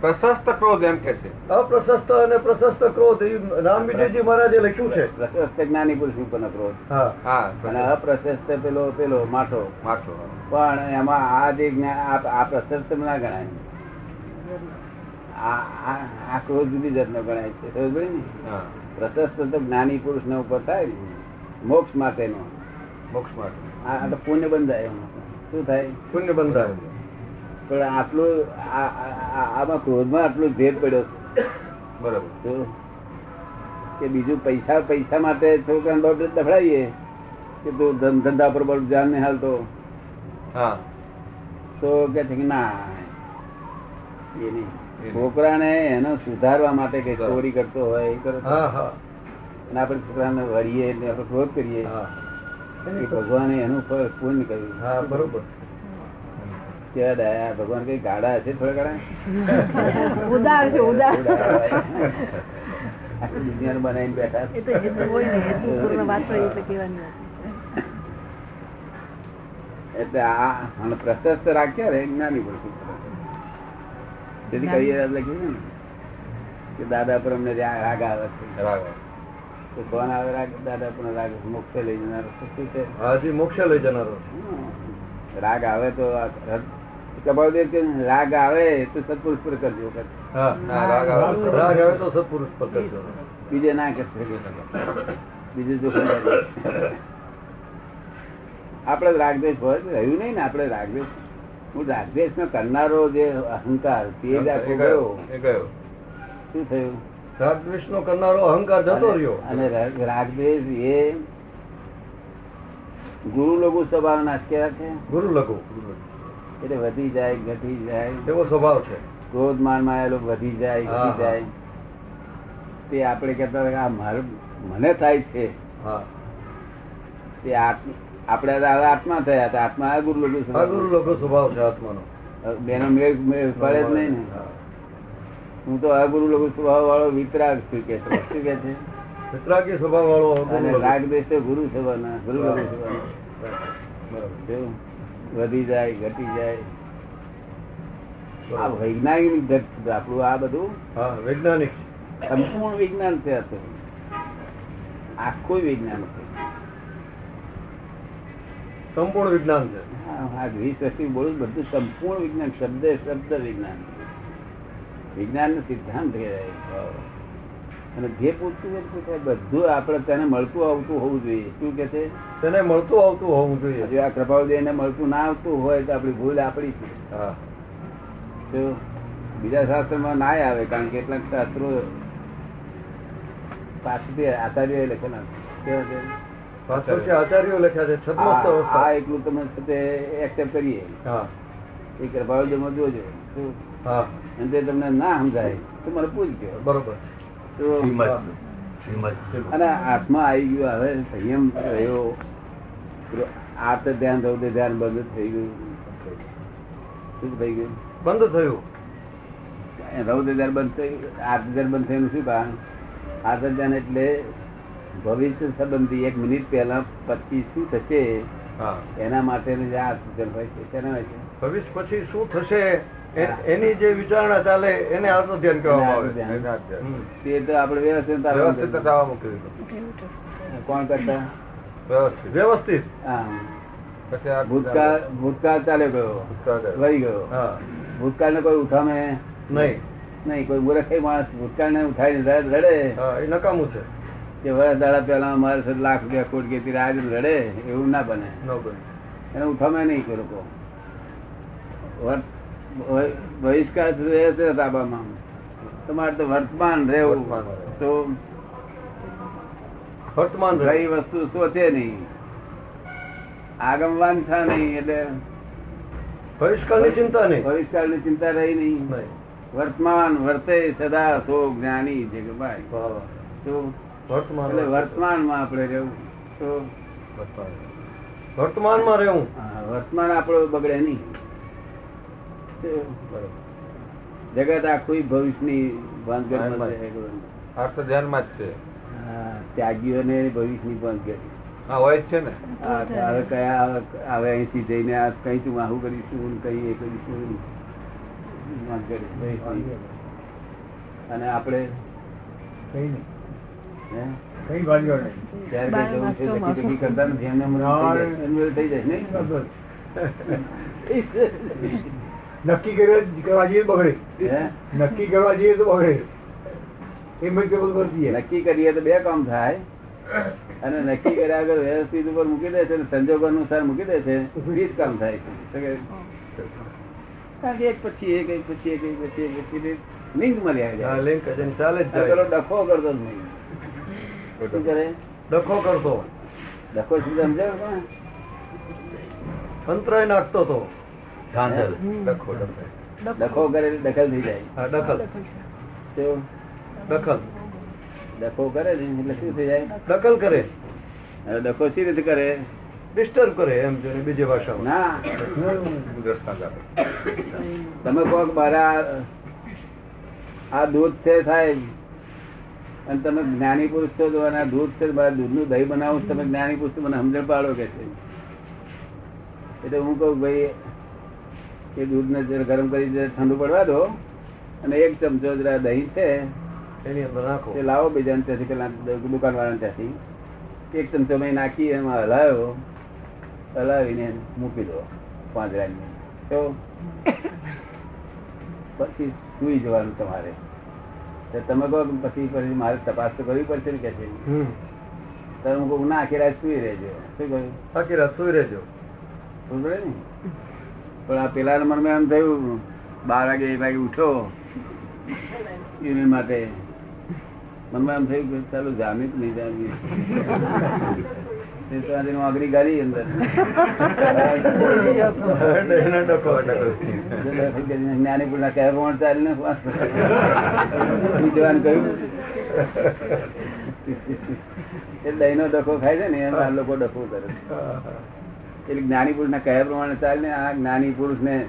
પ્રશસ્ત ક્રોધ. એમ કે છે. અપ્રશસ્ત અને પ્રશસ્ત ક્રોધ. એ રામ વિજયજી મહારાજે લખ્યું છે. પ્રશસ્ત જ્ઞાની પુરુષ ઉપરનો ક્રોધ. હા. હા. અને અપ્રશસ્ત પેલો પેલો માઠો. માઠો. પણ એમાં આ જે આ- પ્રશસ્ત ના ગણાય. આ ક્રોધ જુદી જાતનો ગણાય છે. સમજ ને પ્રશસ્ત તો જ્ઞાની પુરુષ ને ઉપર થાય મોક્ષ માટેનો. મોક્ષ માટે. આ તો પુણ્ય બંધાય એમાં. શું થાય? પુણ્ય બંધાય. પણ આટલું આમાં ક્રોધમાં આટલું ભેદ પડ્યો બરોબર. કે બીજું પૈસા પૈસા માટે છોકરાને બહુ દફડાવીએ કે તું ધંધા પર બહુ ધ્યાન નહીં હાલતો. હા. તો કે છે કે ના એ નહીં. છોકરાને એનો સુધારવા માટે કે. ચોરી કરતો હોય એ કરે હા હા. અને આપણે છોકરાને વળીએ આપણે ક્રોધ કરીએ. ભગવાને એનું પૂર્ણ કર્યું. હા બરોબર. કેવા દયા ભગવાન કઈ ગાડા હશે થોડા ગાડા ઉદાર છે ઉદાર. દુનિયા બનાવીને બેઠા. એ તો હેતુ હોય ને હેતુ પૂર્ણ વાત હોય એટલે કહેવાની એટલે આ અને પ્રશસ્ત રાખ્યા રે જ્ઞાની પુરુષ. તેથી કહીએ લખ્યું ને કે દાદા પર અમને રાગ આવે છે. રાગ તો કોણ આવે રાગ દાદા પર રાગ મોક્ષ લઈ જનારો. તો શું છે? હાજી મોક્ષે લઈ જનારો. રાગ આવે તો આ કે રાગ આવે તો સત્પુરુષ પર કરજો કે હા હા, રાગ આવે. તો સત્પુરુષ પર કરજો. બીજે ના કરશે બીજું જો આપણે રાગદેશ હોય રહ્યું નહીં ને આપણે રાગદેશ હું રાગદેશ નો કરનારો જે અહંકાર તે જ આખો ગયો ગયો. એ ગયો. શું થયું? રાગ નો કરનારો અહંકાર જતો રહ્યો. અને રાગ- રાગદ્વેષ એ ગુરુ લઘુ સ્વભાવ ના કેવા છે. ગુરુ લઘુ એટલે વધી જાય ઘટી જાય. એવો સ્વભાવ છે. ક્રોધ માનમાં એ વધી જાય ઘટી જાય. તે આપણે કહેતા આ મારું મને થાય છે. તે આપણે હવે આત્મા થયા હતા. આત્મા આ ગુરુ લોકો ગુરુ લોકો સ્વભાવ છે આત્માનો. બેનો મેળ મેળ પડે જ નહીં ને. હું. તો આ ગુરુ લોકો સ્વભાવ વાળો વિતરાગ છું કે શું કે છે? વિતરાગી સ્વભાવ વાળો રાગ દેશ ગુરુ થવાના ગુરુ લોકો થવાના બરાબર. વધી જાય ઘટી જાય. આ વૈજ્ઞાનિક આપણું આ બધું વૈજ્ઞાનિક સંપૂર્ણ વિજ્ઞાન છે આખું વિજ્ઞાન છે. સંપૂર્ણ વિજ્ઞાન છે. હા, વીસ વર્ષથી બોલું બધું સંપૂર્ણ વિજ્ઞાન શબ્દ શબ્દ વિજ્ઞાન. વિજ્ઞાન નો સિદ્ધાંત કહેવાય. અને જે પૂછતું હોય તે બધું આપણે તેને મળતું આવતું હોવું જોઈએ. શું કે છે? તેને મળતું આવતું હોવું જોઈએ. જો આ કૃપાળદેવ ને મળતું ના આવતું હોય તો આપણી ભૂલ આપણી છે. બીજા શાસ્ત્રમાં ના આવે કારણ કે કેટલાક શાસ્ત્રો પાછળથી આચાર્ય લખેલા કેવા આચાર્યો લખ્યા છે આ એટલું તમે સાથે એક્સેપ્ટ કરીએ. હા. એ કૃપાળદેવમાં જોજો. શું? હા. અને તે તમને ના સમજાય તો મને પૂછજો. બરોબર. અને આત્મા આવી ગયો હવે સંયમ રહ્યો. આ તો ધ્યાન થયું તે ધ્યાન બંધ થઈ ગયું. શું થઈ ગયું? બંધ થયું. રૌદ્ર ધ્યાન બંધ આર્થ ધ્યાન બંધ થયું શું કારણ? આર્થ ધ્યાન એટલે ભવિષ્ય સંબંધી એક મિનિટ પહેલા પછી શું થશે? એના માટેનું જે આર્થ ધ્યાન હોય છે તેના હોય છે ભવિષ્ય પછી શું થશે? એની જે વિચારણા ચાલે એને આત્મ ધ્યાન કહેવામાં આવે. તે તો આપણે વ્યવસ્થિત વ્યવસ્થિત થવા મૂકી કોણ કરતા? વ્યવસ્થિત. વ્યવસ્થિત. હા. ભૂતકાળ ભૂતકાળ ચાલે ગયો. વહી ગયો. હા. ભૂતકાળ ને કોઈ ઉઠામે? નહીં. નહીં કોઈ મૂર્ખ માણસ ભૂતકાળ ને ઉઠાઈ રડે? એ નકામું છે. કે વર્ષ દાડા પેલા મારે લાખ રૂપિયા કોટ ગઈ હતી આજ લડે એવું ના બને. ન બને. એને ઉઠામે નહીં કોઈ લોકો. વર- વહ- બહિષ્કાર રહે તાબામાં. તમારે તો વર્તમાન રહેવું. તો વર્તમાન રહી વસ્તુ સોચે નહીં. આગમવાન થા નહીં એટલે ભવિષ્યકાળની ચિંતા નહીં. ભવિષ્યકાળની ચિંતા રહી નહીં. વર્તમાન વર્તે સદા સો જ્ઞાની છે કે ભાઈ. તો વર્તમાન એટલે વર્તમાનમાં આપણે રહેવું. તો વર્તમાનમાં રહેવું. વર્તમાન આપણો બગડે નહીં. જગત આખું ભવિષ્યની ભાનગઢમાં ભાનમાં. રહે છે. આ તો ધ્યાનમાં જ છે. ત્યાગીઓને ભવિષ્યની ભાનગઢ. હોય છે ને? હવે કયા હવે અહીંથી જઈને આ કઈ તું આવું કરીશું કઈ એ કરીશું અને આપણે? કઈ નહીં. થઈ જાય. એનું થઈ જાય નહીં? બસ. નક્કી કરે- કરવા જઈએ તો બગડે. નક્કી કરવા જઈએ તો બગડે. નક્કી કરીએ તો બે કામ થાય. અને નક્કી કર્યા આગળ વ્યવસ્થિત ઉપર મૂકી દે છે સંજોગો અનુસાર મૂકી દે છે. વીસ કામ થાય છે. કારણ કે એક પછી એક એક પછી એક એક પછી એક પછી લિંક મળી આવી જાય. લિંક ચાલે પેલો જાય. ડખો કરતો જ નહીં. શું કરે? ડખો કરતો. ડખો શું સમજાવ તંત્ર નાખતો હતો ડખો. ડખો કરે દખલ થઈ જાય. દખલ. દખલ ડખો કરે એટલે શું થઈ જાય? દખલ કરે. ડખો સી રીતે કરે? ડિસ્ટર્બ કરે એમ બીજી ભાષામાં. ના. તમે કહો કે મારા આ દૂધ છે સાહેબ. અને તમે જ્ઞાની પુરુષ છો અને આ દૂધ છે મારા દૂધનું દહીં બનાવું તમે જ્ઞાની પુરુષ મને સમજણ પાડો કે છે. એટલે હું કહું ભાઈ એ દૂધને જરા ગરમ કરી ઠંડુ પડવા દો અને એક ચમચો જરા દહીં છે એની અંદર નાખો. તે લાવો બીજા ત્યાંથી પેલા દુકાન વાળા ત્યાંથી. એક ચમચો મેં નાખી એમાં હલાવ્યો હલાવીને મૂકી દો પાંજરાની તો પછી સુઈ જવાનું તમારે. તમે કહો પછી પછી મારે તપાસ તો કરવી પડશે ને કે છે? તમે કહું ના આખી રાત સુઈ રહેજો. શું કહ્યું? આખી રાત સુઈ રહેજો. પડે ને? પણ આ પેલા મનમાં એમ થયું, બાર વાગે એક વાગે ઉઠો યુનિયન માટે. મનમાં એમ થયું કે ચાલો જામી જ નહીં જામી એ દહીં નો ડખો ખાય છે ને, એમાં લોકો ડખો કરે. એટલે જ્ઞાની પુરુષ ના કયા પ્રમાણે ચાલે ને આ જ્ઞાની પુરુષ ને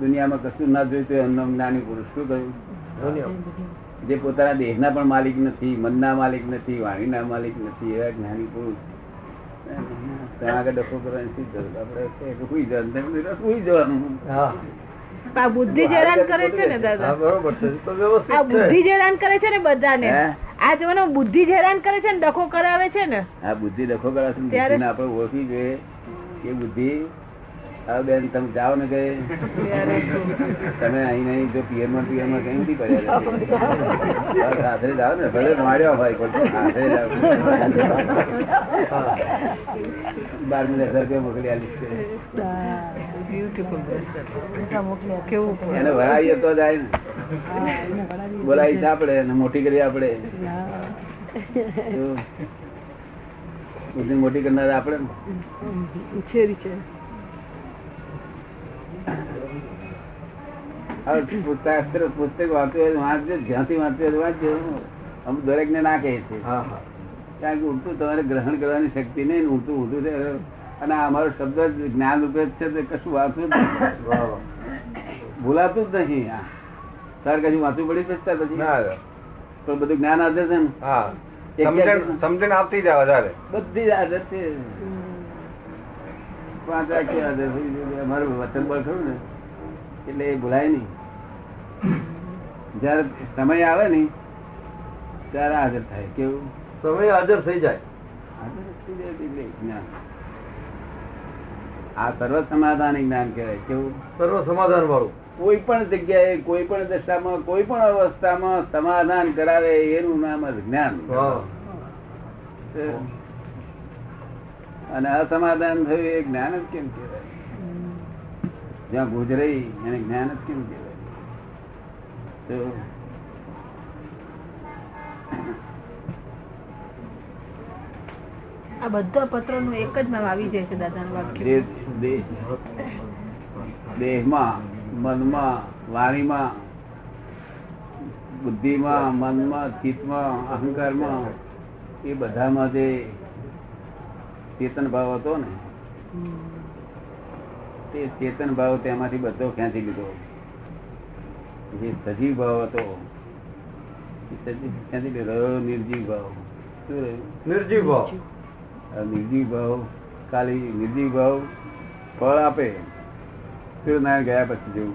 દુનિયામાં કશું ના જોઈતું એમનો જ્ઞાની પુરુષ. શું કહ્યું? જે પોતાના દેહના પણ માલિક નથી મનના માલિક નથી વાણીના માલિક નથી એવા જ્ઞાની પુરુષ. ત્યાં આગળ ડખો કરવાની શી જરૂર? આપણે સુઈ જવાનું સુઈ જવાનું. હા. આ બુદ્ધિ જેરાન હેરાન કરે છે ને હા દાદા બરોબર છે એ તો આ બુદ્ધિ હેરાન કરે છે ને બધાને? આ જવાનો બુદ્ધિ હેરાન કરે છે ને ડખો કરાવે છે ને? આ બુદ્ધિ ડખો કરાવે છે ત્યારે- આપણે ઓળખી જોઈએ. કે બુદ્ધિ? હવે બેન તમે જાઓ ને કઈ તમે અહીં નહીં જો પિયરમાં પિયરમાં કઈ નથી પડ્યા સાથે જાઓ ને ભલે માર્યો હોય પણ સાથે જાઓ. બારમી હજાર રૂપિયા મોકલી આલી છે. એને ભરાવીએ તો જાય ને. બોલાવી છે આપડે મોટી કરી આપણે. તો બુદ્ધિ મોટી કરનાર આપણે ઉછેરી છે. પુસ્તક વાંચવું વાંચજો જ્યાંથી વાંચવું વાંચજો. અમુક દરેક ને ના કહે છે હા હા. કારણ કે ઉડતું તમારે ગ્રહણ કરવાની શક્તિ નહીં ઉડતું ઉલટું છે. અને અમારો શબ્દ જ્ઞાન રૂપે છે તે કશું વાંચવું ભૂલાતું જ નહીં. સર કશું વાંચવું પડી જશે ત્યાર પછી. ના પણ બધું જ્ઞાન આપે છે ને. હા. સમજણ સમજણ જાય વધારે. બધી આદત છે પાંચ વાક્ય આદત હોય છે. અમારું વતન બળ ખરું ને એટલે એ ભૂલાય નહીં. જયારે સમય આવે ને ત્યારે હાજર થાય. કેવું? સમય હાજર થઈ જાય. હાજર થઈ જાય જ્ઞાન. આ સર્વ સમાધાન જ્ઞાન કહેવાય. કેવું? સર્વ સમાધાન વાળું. કોઈ પણ જગ્યાએ કોઈ પણ દશામાં કોઈ પણ અવસ્થામાં સમાધાન કરાવે એનું નામ જ જ્ઞાન. અને અસમાધાન થયું એ જ્ઞાન જ કેમ કહેવાય? જ્યાં ગુજરાઈ એને જ્ઞાન જ કેમ કહેવાય? આ બધા પત્રો નું એક જ નામ આવી જાય છે દાદાનું વાક્ય. જે દેહ- દેહમાં મનમાં વાણીમાં બુદ્ધિમાં મનમાં ચિત્તમાં અહંકારમાં એ બધામાં જે ચેતન ભાવ હતો ને તે ચેતન ભાવ તેમાંથી બધો ક્યાંથી લીધો? જે સજીવ ભાવ હતો ક્યાંથી લીધો? નિર્જીવ ભાવ. શું રહ્યું? નિર્જીવ ભાવ. નિર્જીવ ભાવ ખાલી નિર્જીવ ભાવ ફળ આપે. સૂર્યનારાયણ ગયા પછી જેવું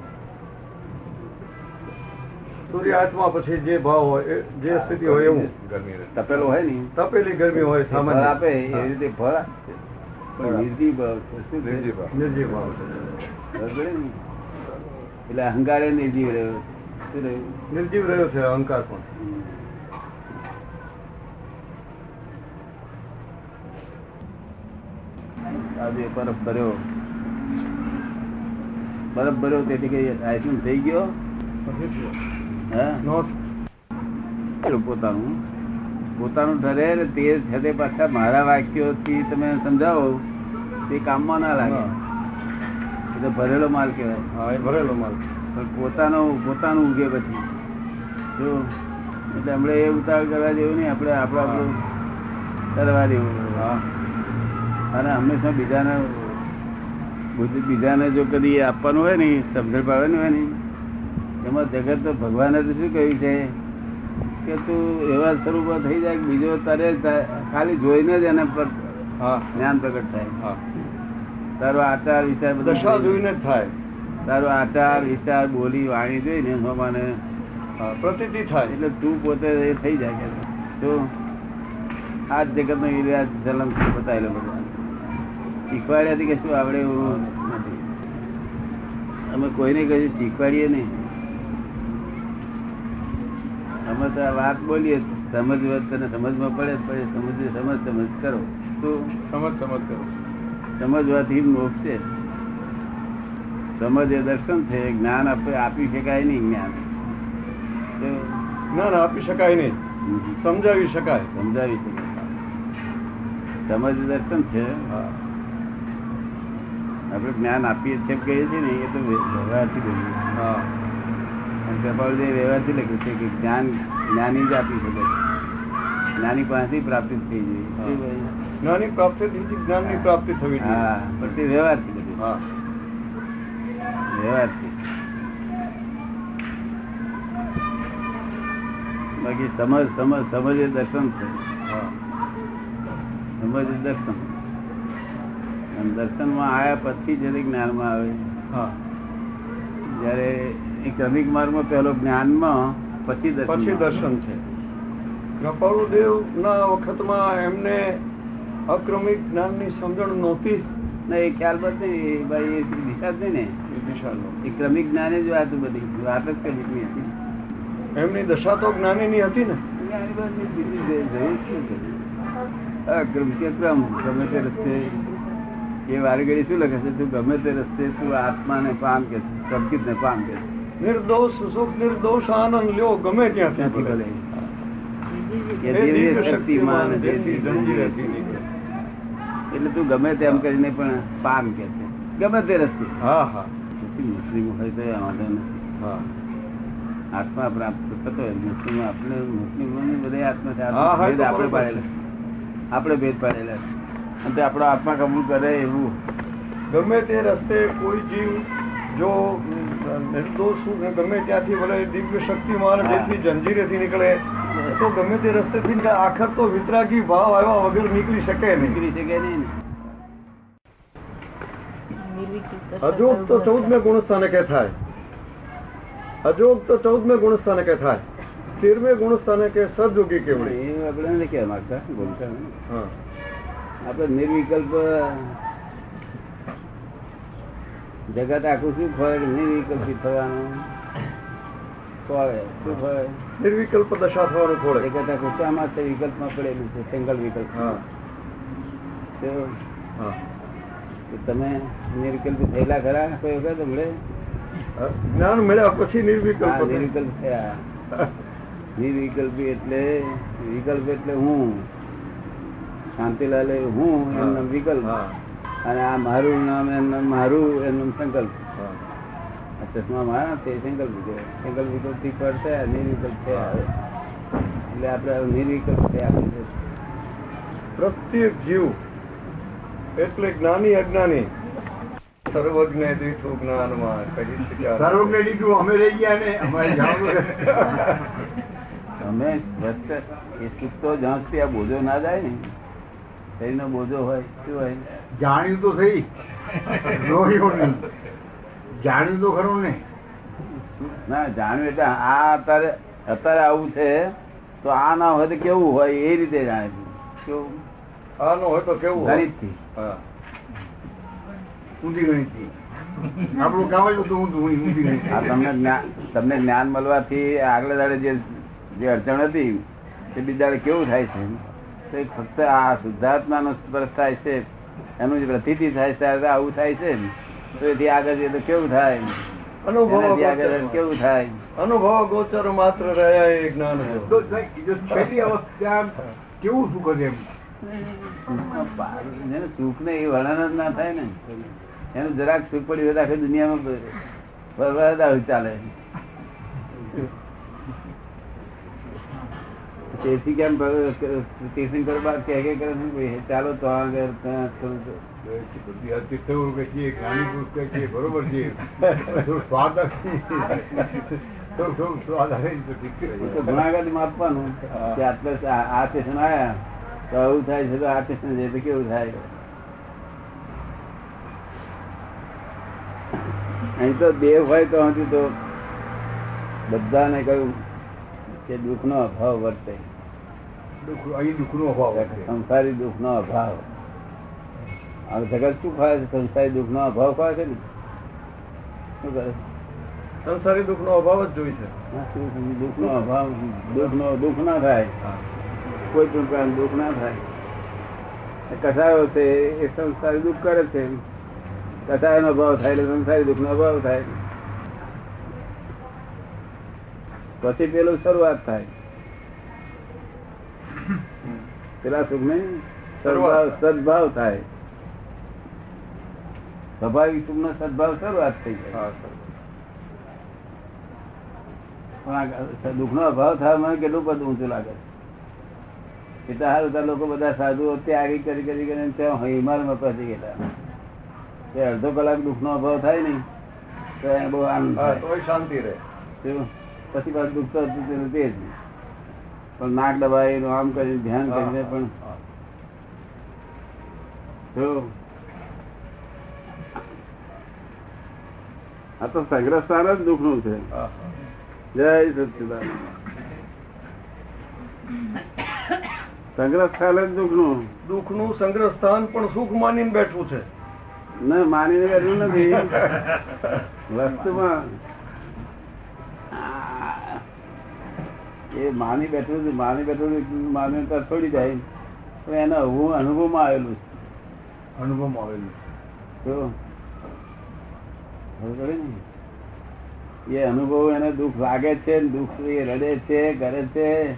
સૂર્ય આત્મા પછી જે ભાવ હોય એ જે સ્થિતિ હોય એવું ગરમી રહે. તપેલો હોય ને તપેલી ગરમી હોય એ ફળ સામાન્ય આપે એ હા. રીતે ફળ આપે પણ નિર્જીવ ભાવ છે શું છે? નિર્જીવ ભાવ. નિર્જીવ ભાવ બરાબર ને? એટલે અહંકારે નિર્જીવ રહ્યો છે. શું રહ્યું નિર્જીવ રહ્યો છે અહંકાર પણ આજે બરફ ભર્યો બરફ ભર્યો તેથી કઈ આઈસ્ક્રીમ થઈ ગયો. પોતાનું. પોતાનું ઠરે તે છે તે પાછા મારા વાક્યોથી તમે સમજાવો તે કામમાં ના લાગે. એટલે ભરેલો માલ કહેવાય. ભરેલો માલ. પણ પોતાનો પોતાનું ઉગે પછી. જો એટલે હમણાં એ ઉતાર કરવા જેવું નહીં આપણે આપણું આપણું કરવા દેવું અને હંમેશા બીજાને બુદ્ધિ બીજાને જો કદી આપવાનું હોય ને સમજણ પાડવાની હોય ને એમાં જગત તો ભગવાને તો શું કહ્યું છે? કે તું એવા સ્વરૂપો થઈ જાય કે બીજો તારે ખાલી જોઈને જ એને જ્ઞાન પ્રગટ થાય. તારો આચાર વિચાર બધું દશા જોઈને જ થાય. તારો આચાર વિચાર બોલી વાણી જોઈને મને હા થાય. એટલે તું પોતે એ થઈ જાય કે તો આ જ જગત નો ઇતિહાસ જલમ બતાવેલો ભગવાન શીખવાડ્યાથી કે શું આવડે એવું નથી. અમે કોઈને કશું શીખવાડીએ નહીં. અમે તો આ વાત બોલીએ સમજ તને સમજમાં પડે પડે સમજ સમજ સમજ કરો. શું? સમજ સમજ કરો. સમજવાથી મોક્ષ. છે સમજ એ દર્શન છે જ્ઞાન આપે આપી શકાય નહીં જ્ઞાન. ના જ્ઞાન આપી શકાય નહીં. સમજાવી શકાય. સમજાવી શકાય. સમજ દર્શન છે હા. આપણે જ્ઞાન આપીએ છીએ એમ કહીએ છીએ ને એ તો વ્યવહારથી બોલીએ છીએ. હા. અને કપાળદેવ વ્યવહારથી લખ્યું છે કે જ્ઞાન જ્ઞાની જ આપી શકે છે. જ્ઞાની પાસેથી પ્રાપ્તિ થઈ જાય જ્ઞાની પ્રાપ્તિ જ જ્ઞાનની પ્રાપ્તિ થવી હા પણ તે વ્યવહારથી બધું હા. વ્યવહારથી. બાકી સમજ સમજ સમજ એ દર્શન છે. હા. સમજ એ દર્શન. દર્શનમાં આયા પછી જ જ્ઞાનમાં આવે. જયારે ક્રમિક માર્ગમાં પહેલો જ્ઞાનમાં પછી દર્શન પછી દર્શન છે. કૃપાળુદેવ ના વખતમાં એમને અક્રમિક જ્ઞાનની સમજણ નહોતી. ના એ ખ્યાલ બસ નહીં. ભાઈ એ દિશા જ નહીં ને. એ એ ક્રમિક જ્ઞાને જ વાત બધી. વાત જ ક્રમિક હતી. એમની દશા તો જ્ઞાનીની હતી ને. જ્ઞાની બસ જરૂર શું ક્રમ કે ક્રમ રસ્તે એ વારગડી શું લખે છે? તું ગમે તે રસ્તે તું આત્માને પામ કે ને પામ કે. નિર્દોષ સુખ નિર્દોષ આનંદ લ્યો ગમે ત્યાં ત્યાંથી ભલે. શક્તિમાન. એટલે તું ગમે તેમ કરીને પણ પામ કે છે. ગમે તે રસ્તે. હા હા. મુસ્લિમ હોય તો વાંધો નથી. હા. આત્મા પ્રાપ્ત થતો હોય. મુસ્લિમ આપણે મુસ્લિમોને બધા આત્મા આપણે પાડેલા આપણે ભેદ પાડેલા. અને તે આપણો આત્મા કબૂલ કરે એવું. ગમે તે રસ્તે કોઈ જીવ જો નિર્દોષ ગમે ત્યાંથી ભલે દિવ્ય શક્તિમાન. જેથી જંજીરેથી નીકળે તો ગમે તે રસ્તેથી. આખર તો વિતરાગી ભાવ આવ્યા વગર નીકળી શકે નીકળી શકે નહીં હજુ તો ચૌદ મે ગુણસ્થાને કે થાય. અજોગ તો ચૌદ મે ગુણસ્થાને કે થાય. તેરમે ગુણસ્થાને કે સદયોગી કેવડી? એ આપણે માંગતા બોલતા. હા. આપણે નિર્વિકલ્પ જગત આખું શું ફળ નિર્વિકલ્પિત થવાનું ફળે શું ફળ નિર્વિકલ્પ દશા થવાનું થોડે જગત આખું શામાં છે વિકલ્પમાં પડેલું છે? સિંગલ વિકલ્પ. હા. તો હા. તો તમે નિર્વિકલ્પિત થયેલા ખરા? કોઈ વખત હમણે? જ્ઞાન મળ્યા પછી નિર્વિકલ્પ નિર્વિકલ્પ થયા. નિર્વિકલ્પી એટલે વિકલ્પ એટલે હું. શાંતિલાલ એ હું એમનો વિકલ્પ. અને આ મારું નામ એમનું મારું એમનું સંકલ્પ. આ ચશ્મા મારા તે સંકલ્પ છે. સંકલ્પ વિકલ્પથી પડશે નિર્વિકલ્પ છે. એટલે આપણે નિર્વિકલ્પ છે આપણે પ્રત્યેક જીવ એટલે જ્ઞાની અજ્ઞાની સર્વજ્ઞ દીઠું જ્ઞાનમાં કહી શક્યા સર્વજ્ઞ લીધું અમે રહી ગયા ને અમારે અમે સ્વસ્થ એ સુખ તો જ્યાં સુધી આ બોજો ના જાય ને. શરીરનો બોજો હોય શું હોય? જાણ્યું તો થઈ નહીં. જાણ્યું તો ખરું ને. ના જાણ્યું એટલે આ અત્યારે અત્યારે આવું છે તો આ ના હોય તો કેવું હોય એ રીતે જાણે છે. કેવું? હોય તો કેવું ગણિતથી ઊંધી ગણિતથી. આપણું કામ ઊંધી ગણિત તમને જ્ઞાન તમને જ્ઞાન મળવાથી આગલા દાડે જે અડચણ હતી તે બીજા કેવું થાય છે? તો ફક્ત આ શુદ્ધાત્માનો સ્પર્શ થાય છે એનું જે પ્રતિથી થાય છે ત્યારે આવું થાય છે તો એથી આગળ જઈએ તો કેવું થાય અનુભવ આગળ કેવું થાય અનુભવ ગોચર માત્ર રહ્યા એ જ્ઞાન છે. તો જો છેલ્લી અવસ્થા કેવું સુખ કરે એમ? સુખ ને એ વર્ણન જ ના થાય ને. એનું જરાક સુખ પડ્યું હોય આખી દુનિયામાં ફરવા ચાલે. તેથી કેમ તીર્થંકર બાદ કે કે કરે છે? ચાલો તો આગળ કે જ્ઞાની પુરુષ કે બરોબર છે સ્વાદ માપવાનું કે આટલે આ સ્ટેશન તો આવું થાય છે તો આ સ્ટેશન જાય તો કેવું થાય? અહીં તો દેવ હોય તો હજુ તો બધાને કહ્યું કે દુઃખનો અભાવ વર્તે દુઃખ નો અભાવ સંસારી આ જગત શું ખાય છે? સંસારી દુઃખનો અભાવ ખાય છે ને? શું કરે? સંસારી દુઃખનો અભાવ જ જોઈ છે. દુઃખ નો અભાવ દુઃખ નો દુઃખ ના થાય. કોઈ પણ પ્રકાર દુઃખ ના થાય. કસાયો છે એ સંસારી દુઃખ કરે છે. કસાયો નો અભાવ થાય એટલે સંસારી દુઃખ નો અભાવ થાય. પછી પેલું શરૂઆત થાય. પેલા સુખ ને સદભાવ થાય. સ્વાભાવિક સુખ નો સદભાવ શરૂઆત થઈ જાય. પણ આ દુઃખનો અભાવ થવા મને કેટલું બધું ઊંચું લાગે એટલે હાલ બધા લોકો બધા સાધુઓ ત્યાગી કરી કરી કરીને ત્યાં હિમાલયમાં પહોંચી ગયેલા. તે અડધો કલાક દુઃખ નો અભાવ થાય નહીં તો એને બહુ આનંદ થાય. શાંતિ રહે. પછી પાછું દુઃખ તો તે જ પણ નાક દબાવી આમ કરી ધ્યાન કરીને પણ આ તો સંગ્રહ સ્થાન જ દુઃખનું છે. જય સચિદાન સંગ્રહ સ્થાન જ દુઃખનું. દુઃખનું સંગ્રહ સ્થાન પણ સુખ માનીને બેઠું છે. ના માનીને બેઠું નથી. વસ્તુમાં એ માની બેઠેલું છે, માની બેઠેલું છે, માની છોડી જાય. પણ એના હું અનુભવમાં આવેલું છે. અનુભવમાં આવેલું ને? એ અનુભવ એને દુઃખ લાગે છે દુઃખ એ રડે છે કરે છે.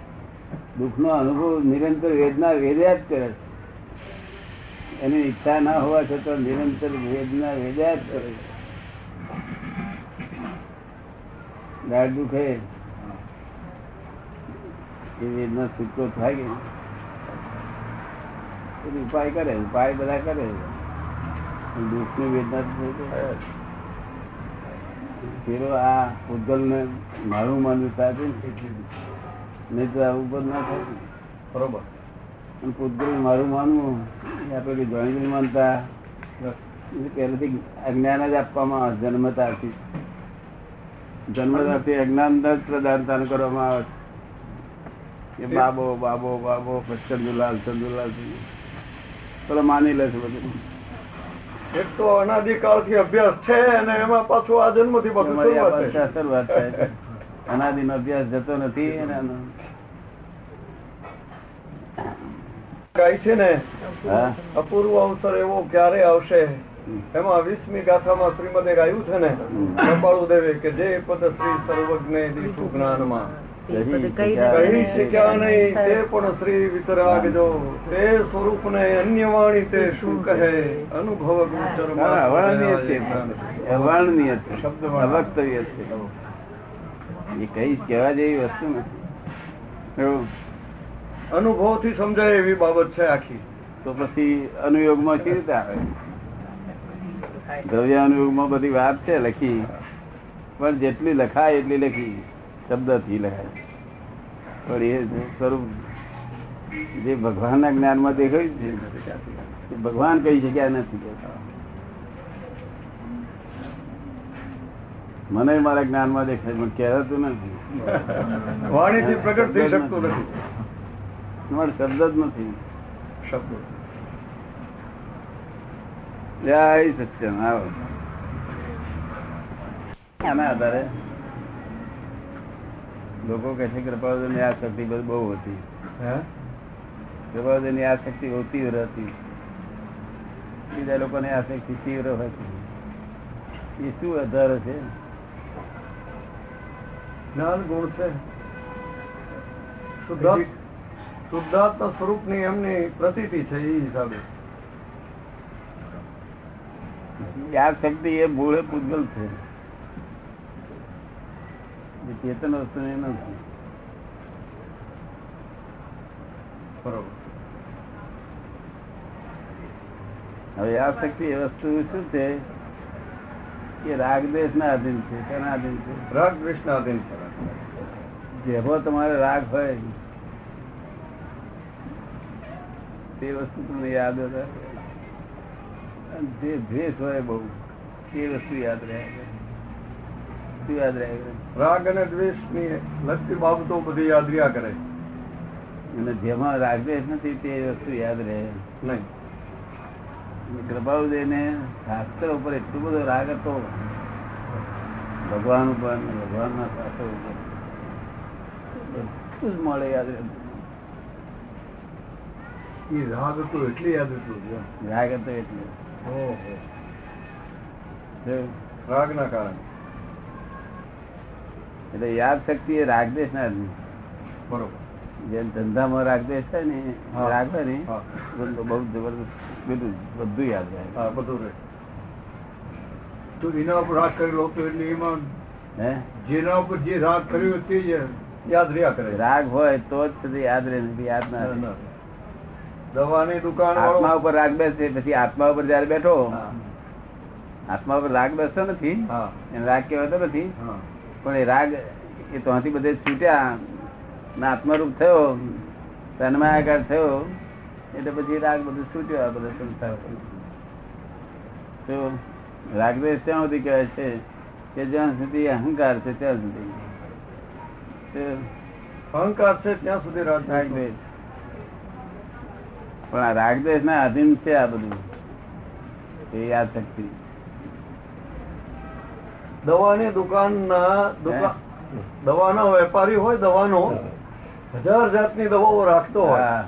દુઃખનો અનુભવ નિરંતર વેદના વેદ્યા જ કરે છે. એની ઈચ્છા ના હોવા છતાં નિરંતર વેદના વેદ્યા જ કરે છે. દાઢ દુખે એ વેદના છૂટકો થાય કે ઉપાય કરે ઉપાય બધા કરે. દુઃખની વેદના પેલો આ ઉદ્ગલ ને મારું માનવું સાથે નહીં તો આવું બધું ના થાય બરોબર. પૂતગલ મારું માનવું એ આપણે કઈ માનતા. પહેલેથી અજ્ઞાન જ આપવામાં આવે જન્મતાથી. જન્મથી અજ્ઞાન જ પ્રદાન કરવામાં આવે. કે બાબો બાબો બાબો ચંદુલાલ ચંદુલાલ પેલો માની લે છે બધું. એક તો અનાદિકાળથી અભ્યાસ છે અને એમાં પાછું આ જન્મથી શરૂઆત થાય. અનાદિ નો અભ્યાસ જતો નથી ગાય છે ને અપૂર્વ અવસર એવો ક્યારે આવશે? એમાં વીસમી ગાથામાં શ્રીમદે ગાયું છે ને કપાળુ દેવે કે જે પદ શ્રી સર્વજ્ઞ દીઠું જ્ઞાનમાં. કહી શક્યા નહીં. તે પણ શ્રી વિતરાગ જો તે સ્વરૂપ ને અન્ય વાણી તે શું કહે? અનુભવ ગોચર અવર્ણનીય છે અવર્ણનીય છે. શબ્દમાં. અવક્તવ્ય છે. એ કઈ કહેવા જેવી વસ્તુ નથી. અનુભવથી સમજાય એવી બાબત છે આખી. તો પછી અનુયોગમાં કેવી રીતે આવે? દ્રવ્ય અનુયોગમાં બધી વાત છે લખી. પણ જેટલી લખાય એટલી લખી. શબ્દથી લખાય. પણ એ સ્વરૂપ જે ભગવાનના જ્ઞાનમાં દેખાયું છે ભગવાન કઈ શક્યા નથી મને મારા જ્ઞાનમાં દેખાય પણ કહેવાતું નથી. વાણીથી પ્રગટ થઈ શકતું નથી. મારો શબ્દ જ નથી. શબ્દ. જય સત્યમ આવો આના આધારે લોકો કહે છે કૃપાળુની આ શક્તિ બહુ હતી. કૃપાળુની આ શક્તિ બહુ તીવ્ર હતી. બીજા લોકોને આ શક્તિ તીવ્ર છે. એ શું આધાર છે? જ્ઞાન ગુણ છે. શુદ્ધાત્મા સ્વરૂપની એમની પ્રતીતિ છે એ હિસાબે. આ શક્તિ એ મૂળ પૂતગલ છે. એ ચેતન વસ્તુ ને નથી બરોબર. હવે આ શક્તિ એ વસ્તુ શું છે? કે રાગ દેશ ના આધીન છે કેના આધીન છે. રાગ દ્વેષના અધીન છે. જેવો તમારે રાગ હોય તે વસ્તુ તમને યાદ હતા જે દ્વેષ હોય બહુ તે વસ્તુ યાદ રહે. શું યાદ રહે રાગ અને દ્વેષની લગતી બાબતો બધી યાદ રહ્યા કરે. અને જેમાં રાગદ્વેષ નથી તે વસ્તુ યાદ રહે. નહીં. કૃપાળુદેવને શાસ્ત્ર ઉપર એટલો બધો રાગ હતો. ભગવાન ઉપર ભગવાન ના શાસ્ત્ર ઉપર. બધું જ મળે યાદ રહે. એ રાગ હતો એટલે યાદ હતું. રાગ હતો એટલે. ઓહો. જો, રાગના કારણે. એટલે યાદ શક્તિ એ રાગદેશ ના બરોબર. જેમ ધંધામાં રાગદેશ થાય ને. રાગ હોય ને બહુ જબરદસ્ત બધું બધું યાદ રહે. બધું રહે. તો એના ઉપર રાગ કરેલો હતો એટલે એમાં હે? જેના ઉપર જે રાગ કર્યો તે યાદ રહ્યા કરે. રાગ હોય તો જ યાદ રહે યાદ ના રહે. દવાની દુકાન આત્મા ઉપર રાગ બેસે પછી આત્મા ઉપર જયારે બેઠો આત્મા ઉપર રાગ બેસતો નથી રાગ કહેવાતો નથી. હા. પણ એ રાગ એ ત્યાંથી બધે છૂટ્યા ને આત્મરૂપ થયો તન્માયાકાર થયો એટલે પછી રાગ બધું છૂટ્યો આ બધા સંસાર. પર. તો રાગદ્વેષ ત્યાં સુધી કહેવાય છે કે જ્યાં સુધી અહંકાર છે ત્યાં સુધી. અહંકાર છે ત્યાં સુધી રાગ રાગદ્વેષ પણ આ રાગદેશ ના અધીન છે આ બધું. એ યાદ શક્તિ દવાની દુકાનના દુકાન દવાના વેપારી હોય દવાનો હજાર જાતની દવાઓ રાખતો હોય.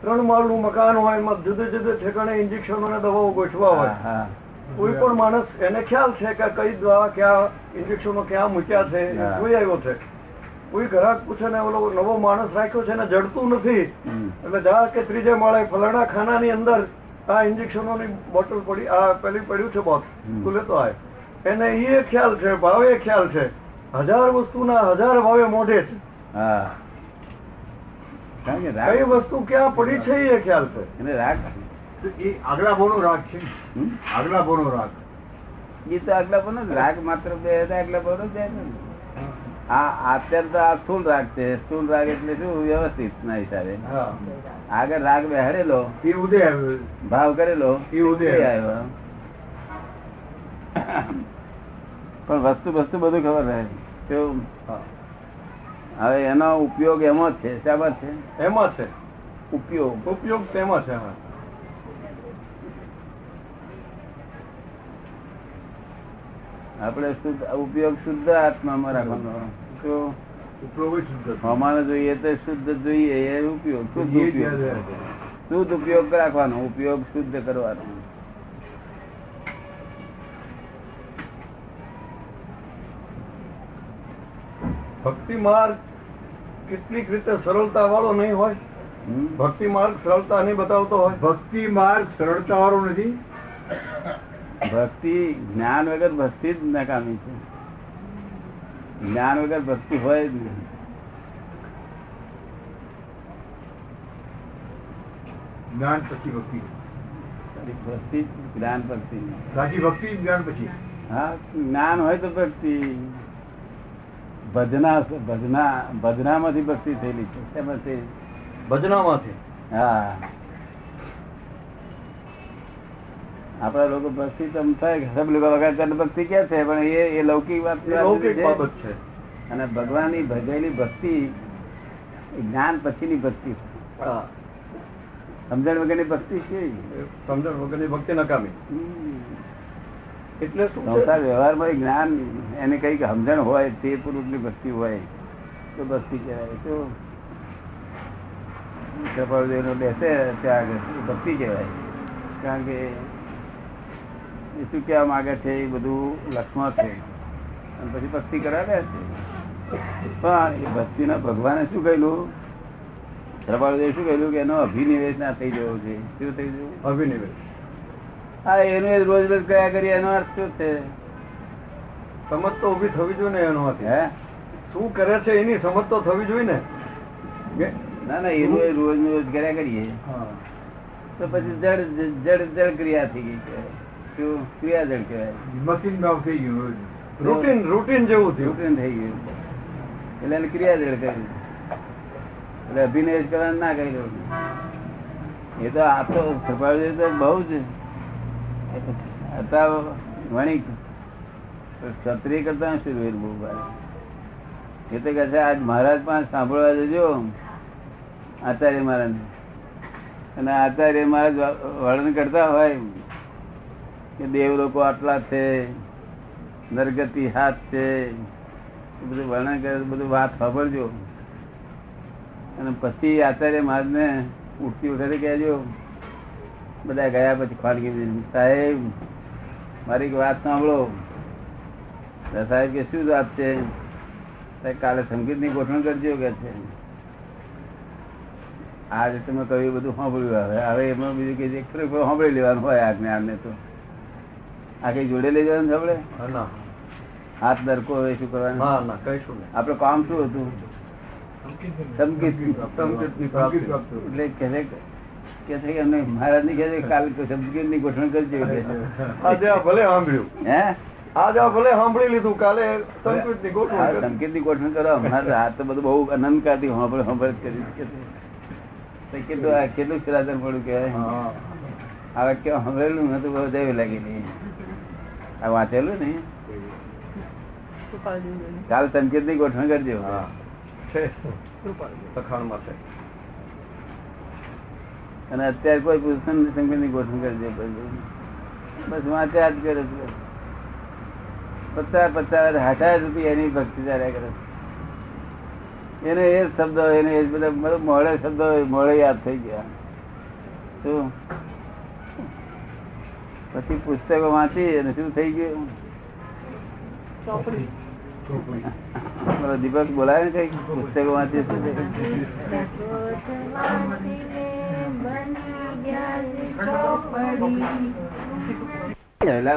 ત્રણ માળનું મકાન હોય એમાં જુદા જુદા ઠેકાણે ઇન્જેક્શનો અને દવાઓ ગોઠવા હોય. કોઈ પણ માણસ એને ખ્યાલ છે કે કઈ દવા ક્યાં ઇન્જેક્શનો ક્યાં મૂક્યા છે કોઈ જોઈ આવ્યો છે. કોઈ ગ્રાહક પૂછે ને ઓલો નવો માણસ રાખ્યો છે ને જડતું નથી. એટલે જા કે ત્રીજે માળે ફલાણા ખાનાની અંદર આ ઇન્જેક્શનોની બોટલ પડી આ પેલી પડ્યું છે બોક્સ. તું લેતો આય. એને એ ખ્યાલ છે ભાવે ખ્યાલ છે. હજાર વસ્તુના હજાર ભાવે મોઢે છે. હા. કઈ વસ્તુ ક્યાં પડી છે એ ખ્યાલ છે. એને રાગ એ આગલા ભાવનો રાગ છે. આગલા ભાવનો રાગ. એ તો આગલા પર રાગ માત્ર બે આગલા પર જ આ અત્યારે તો આ સ્થૂળ રાગ છે. સ્થૂળ રાગ એટલે શું? વ્યવસ્થિત ના હિસાબે. હા. આગળ રાગ બેહરેલો એ ઉદય આવ્યો. ભાવ કરેલો એ ઉદય આવ્યો. પણ વસ્તુ વસ્તુ બધું ખબર રહે. હવે એનો ઉપયોગ એમાં જ છે. શામાં છે. એમાં છે. ઉપયોગ. ઉપયોગ તેમાં છે આપણે શુદ્ધ ઉપયોગ શુદ્ધ આત્મામાં રાખવાનો. તો. અમારે જોઈએ તો શુદ્ધ જોઈએ એ ઉપયોગ. શુદ્ધ ઉપયોગ. શુદ્ધ ઉપયોગ રાખવાનો. ઉપયોગ શુદ્ધ કરવાનો. ભક્તિ માર્ગ કેટલીક રીતે સરળતા વાળો નહીં હોય? ભક્તિ માર્ગ સરળતા નહીં બતાવતો હોય? ભક્તિ માર્ગ સરળતા વાળો નથી. ભક્તિ જ્ઞાન વગર ભક્તિ જ નકામી છે. જ્ઞાન વગર ભક્તિ હોય જ નહીં. જ્ઞાન પછી ભક્તિ. ભક્તિ જ જ્ઞાન ભક્તિ. સાચી ભક્તિ જ્ઞાન પછી. હા જ્ઞાન હોય તો ભક્તિ. ભજના ભજના ભજનામાંથી ભક્તિ થયેલી છે. શેમાંથી? ભજનામાંથી? હા. આપણા લોકો ભક્તિ તો થાય સબ લોકો વગર ભક્તિ ક્યાં છે? પણ એ એ લૌકિક વાત લૌકિક બાબત છે. અને ભગવાનની ભજેલી ભક્તિ જ્ઞાન જ્ઞાન પછીની ભક્તિ સમજણ વગરની ભક્તિ છે સમજણ સમજણ વગરની ભક્તિ નકામી. એટલે સંસાર વ્યવહારમાં જ્ઞાન એને કંઈક સમજણ હોય તે પુરુષની ભક્તિ હોય તો ભક્તિ કહેવાય તો કપાળદેવનો બેસે ત્યાં આગળ ભક્તિ કહેવાય. કારણ કે એ શું કહેવા માગે છે એ બધું લક્ષ્મણ છે. અને પછી ભક્તિ કરાવે છે. પણ એ ભક્તિના ભગવાને શું કહેલું? કૃપાળદેવ શું કહેલું કે એનો અભિનિવેશ ના થઈ જવો છે. શું થઈ જવું અભિનિવેશ. હા એનું રોજ રોજ કયા કરીએ એનો અર્થ શું છે? સમજ તો ઊભી થવી જોઈએ ને એનામાંથી હે? શું કરે છે એની સમજ તો થવી જોઈએ ને? ના ના એનું રોજ રોજ કર્યા કરીએ. તો પછી જડ જડ જડ ક્રિયા થઈ ગઈ છે. શું ક્રિયા જડ કહેવાય? મશીન ભાવ થઈ ગયું રૂટીન રૂટીન જેવું થયું. રૂટીન થઈ ગયું એટલે એને ક્રિયા જડ કરી એટલે અભિનય કરવાનું ના કર્યું એ તો આ તો બહુ જ વણિક ક્ષત્રિય કરતા શું બહુ ભાઈ એ તો કહે આજ મહારાજ પાસે સાંભળવા જજો. આચાર્ય મહારાજ અને આચાર્ય મહારાજ વર્ણન કરતા હોય કે દેવ લોકો આટલા છે, નરગતિ હાથ છે. બધું વર્ણન કરે બધું વાત સાંભળજો. અને પછી આચાર્ય મહારાજને ઉઠતી વખતે કહેજો બધા ગયા પછી ખાનગી સાહેબ મારી વાત સાંભળો. સાહેબ કે શું વાત છે? કાલે સંગીતની ગોઠવણ કરજો કે છે. આજે તમે કહ્યું બધું સાંભળ્યું હવે. હવે એમાં બીજું કે જે ખરેખર સાંભળી લેવાનું હોય આ જ્ઞાનને તો. આ કઈ જોડે લઈ જવાનું સાંભળે હા, હાથ દરકો હવે શું કરવાનું? હા ના આપડે કામ શું હતું? સંગીત. એટલે કે કે અમને મહારાજની કે કાલ કે ની ગોઠવણ કરજો. આજે આ ભલે સાંભળ્યું. હે? આજે ભલે સાંભળી લીધું કાલે સંકેતની ગોઠવણ સંકેતની ગોઠવણ કરો. અમારે હાથ તો બધું બહુ આનંદ કાઢી સાંભળ સાંભળ કરી કે કેટલું આ કેટલું શ્રાદ્ધ પડ્યું કે હા. હવે કેવું સાંભળેલું નતું બહુ દેવી લાગેલી આ વાંચેલું ને? કાલ સંકેતની ગોઠવણ કરજો. હા. છે લખાણમાં છે. અને અત્યારે કોઈ પુસ્તક સંકેતની ગોઠવણ કરી દે બસ વાંચે આજ કરે છે. પચાસ પચાસ હજાર રૂપિયા એની ભક્તિ ચાલ્યા કરે એને એ શબ્દ એને એ બધા મતલબ મોડે શબ્દ મોડે યાદ થઈ ગયા. શું? પછી પુસ્તકો વાંચી અને શું થઈ ગયું? મારો દીપક બોલાવે ને કઈ પુસ્તકો વાંચી શું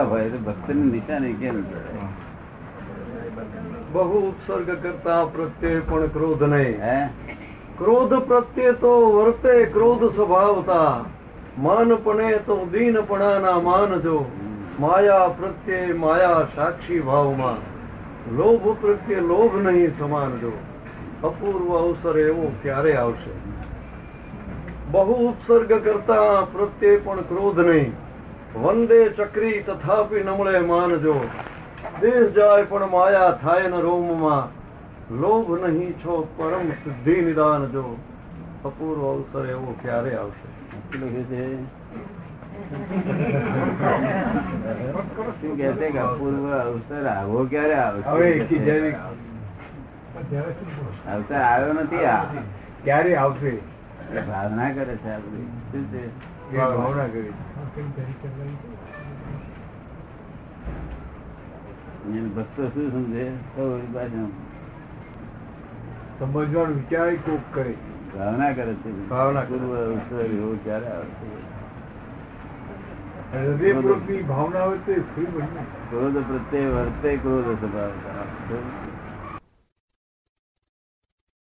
હોય તો ભક્તની નિશાની કેમ બહુ ઉપસર્ગ કરતા પ્રત્યે પણ ક્રોધ નહીં. ક્રોધ પ્રત્યે તો વર્તે ક્રોધ સ્વભાવતા. માનપણે તો દીનપણાના માનજો માયા પ્રત્યે માયા સાક્ષી ભાવમાં. લોભ પ્રત્યે લોભ નહીં સમાનજો અપૂર્વ અવસર એવો ક્યારે આવશે? બહુ ઉપસર્ગ કરતા પ્રત્યે પણ ક્રોધ નહીં વંદે ચક્રી તથાપી નમળે માનજો દેશ જાય પણ માયા થાય ન રોમમાં લોભ નહીં છો પરમ સિદ્ધિ નિદાન જો અપૂર્વ અવસર એવો ક્યારે આવશે અપૂર્વ અવસર આવો ક્યારે આવશે? અવસર આવ્યો નથી ક્યારે આવશે? ભાવના કરે છે આ શું છે? ભાવના કરી ભક્તો શું સમજે? સમજવાનો વિચાર કોક કરે. ભાવના કરે છે. ભાવના કરે. પૂર્વ અવસર એવો ક્યારે આવે છે. ભાવના હોય તો ક્રોધ પ્રત્યે વર્તે ક્રોધ સ્વભાવ.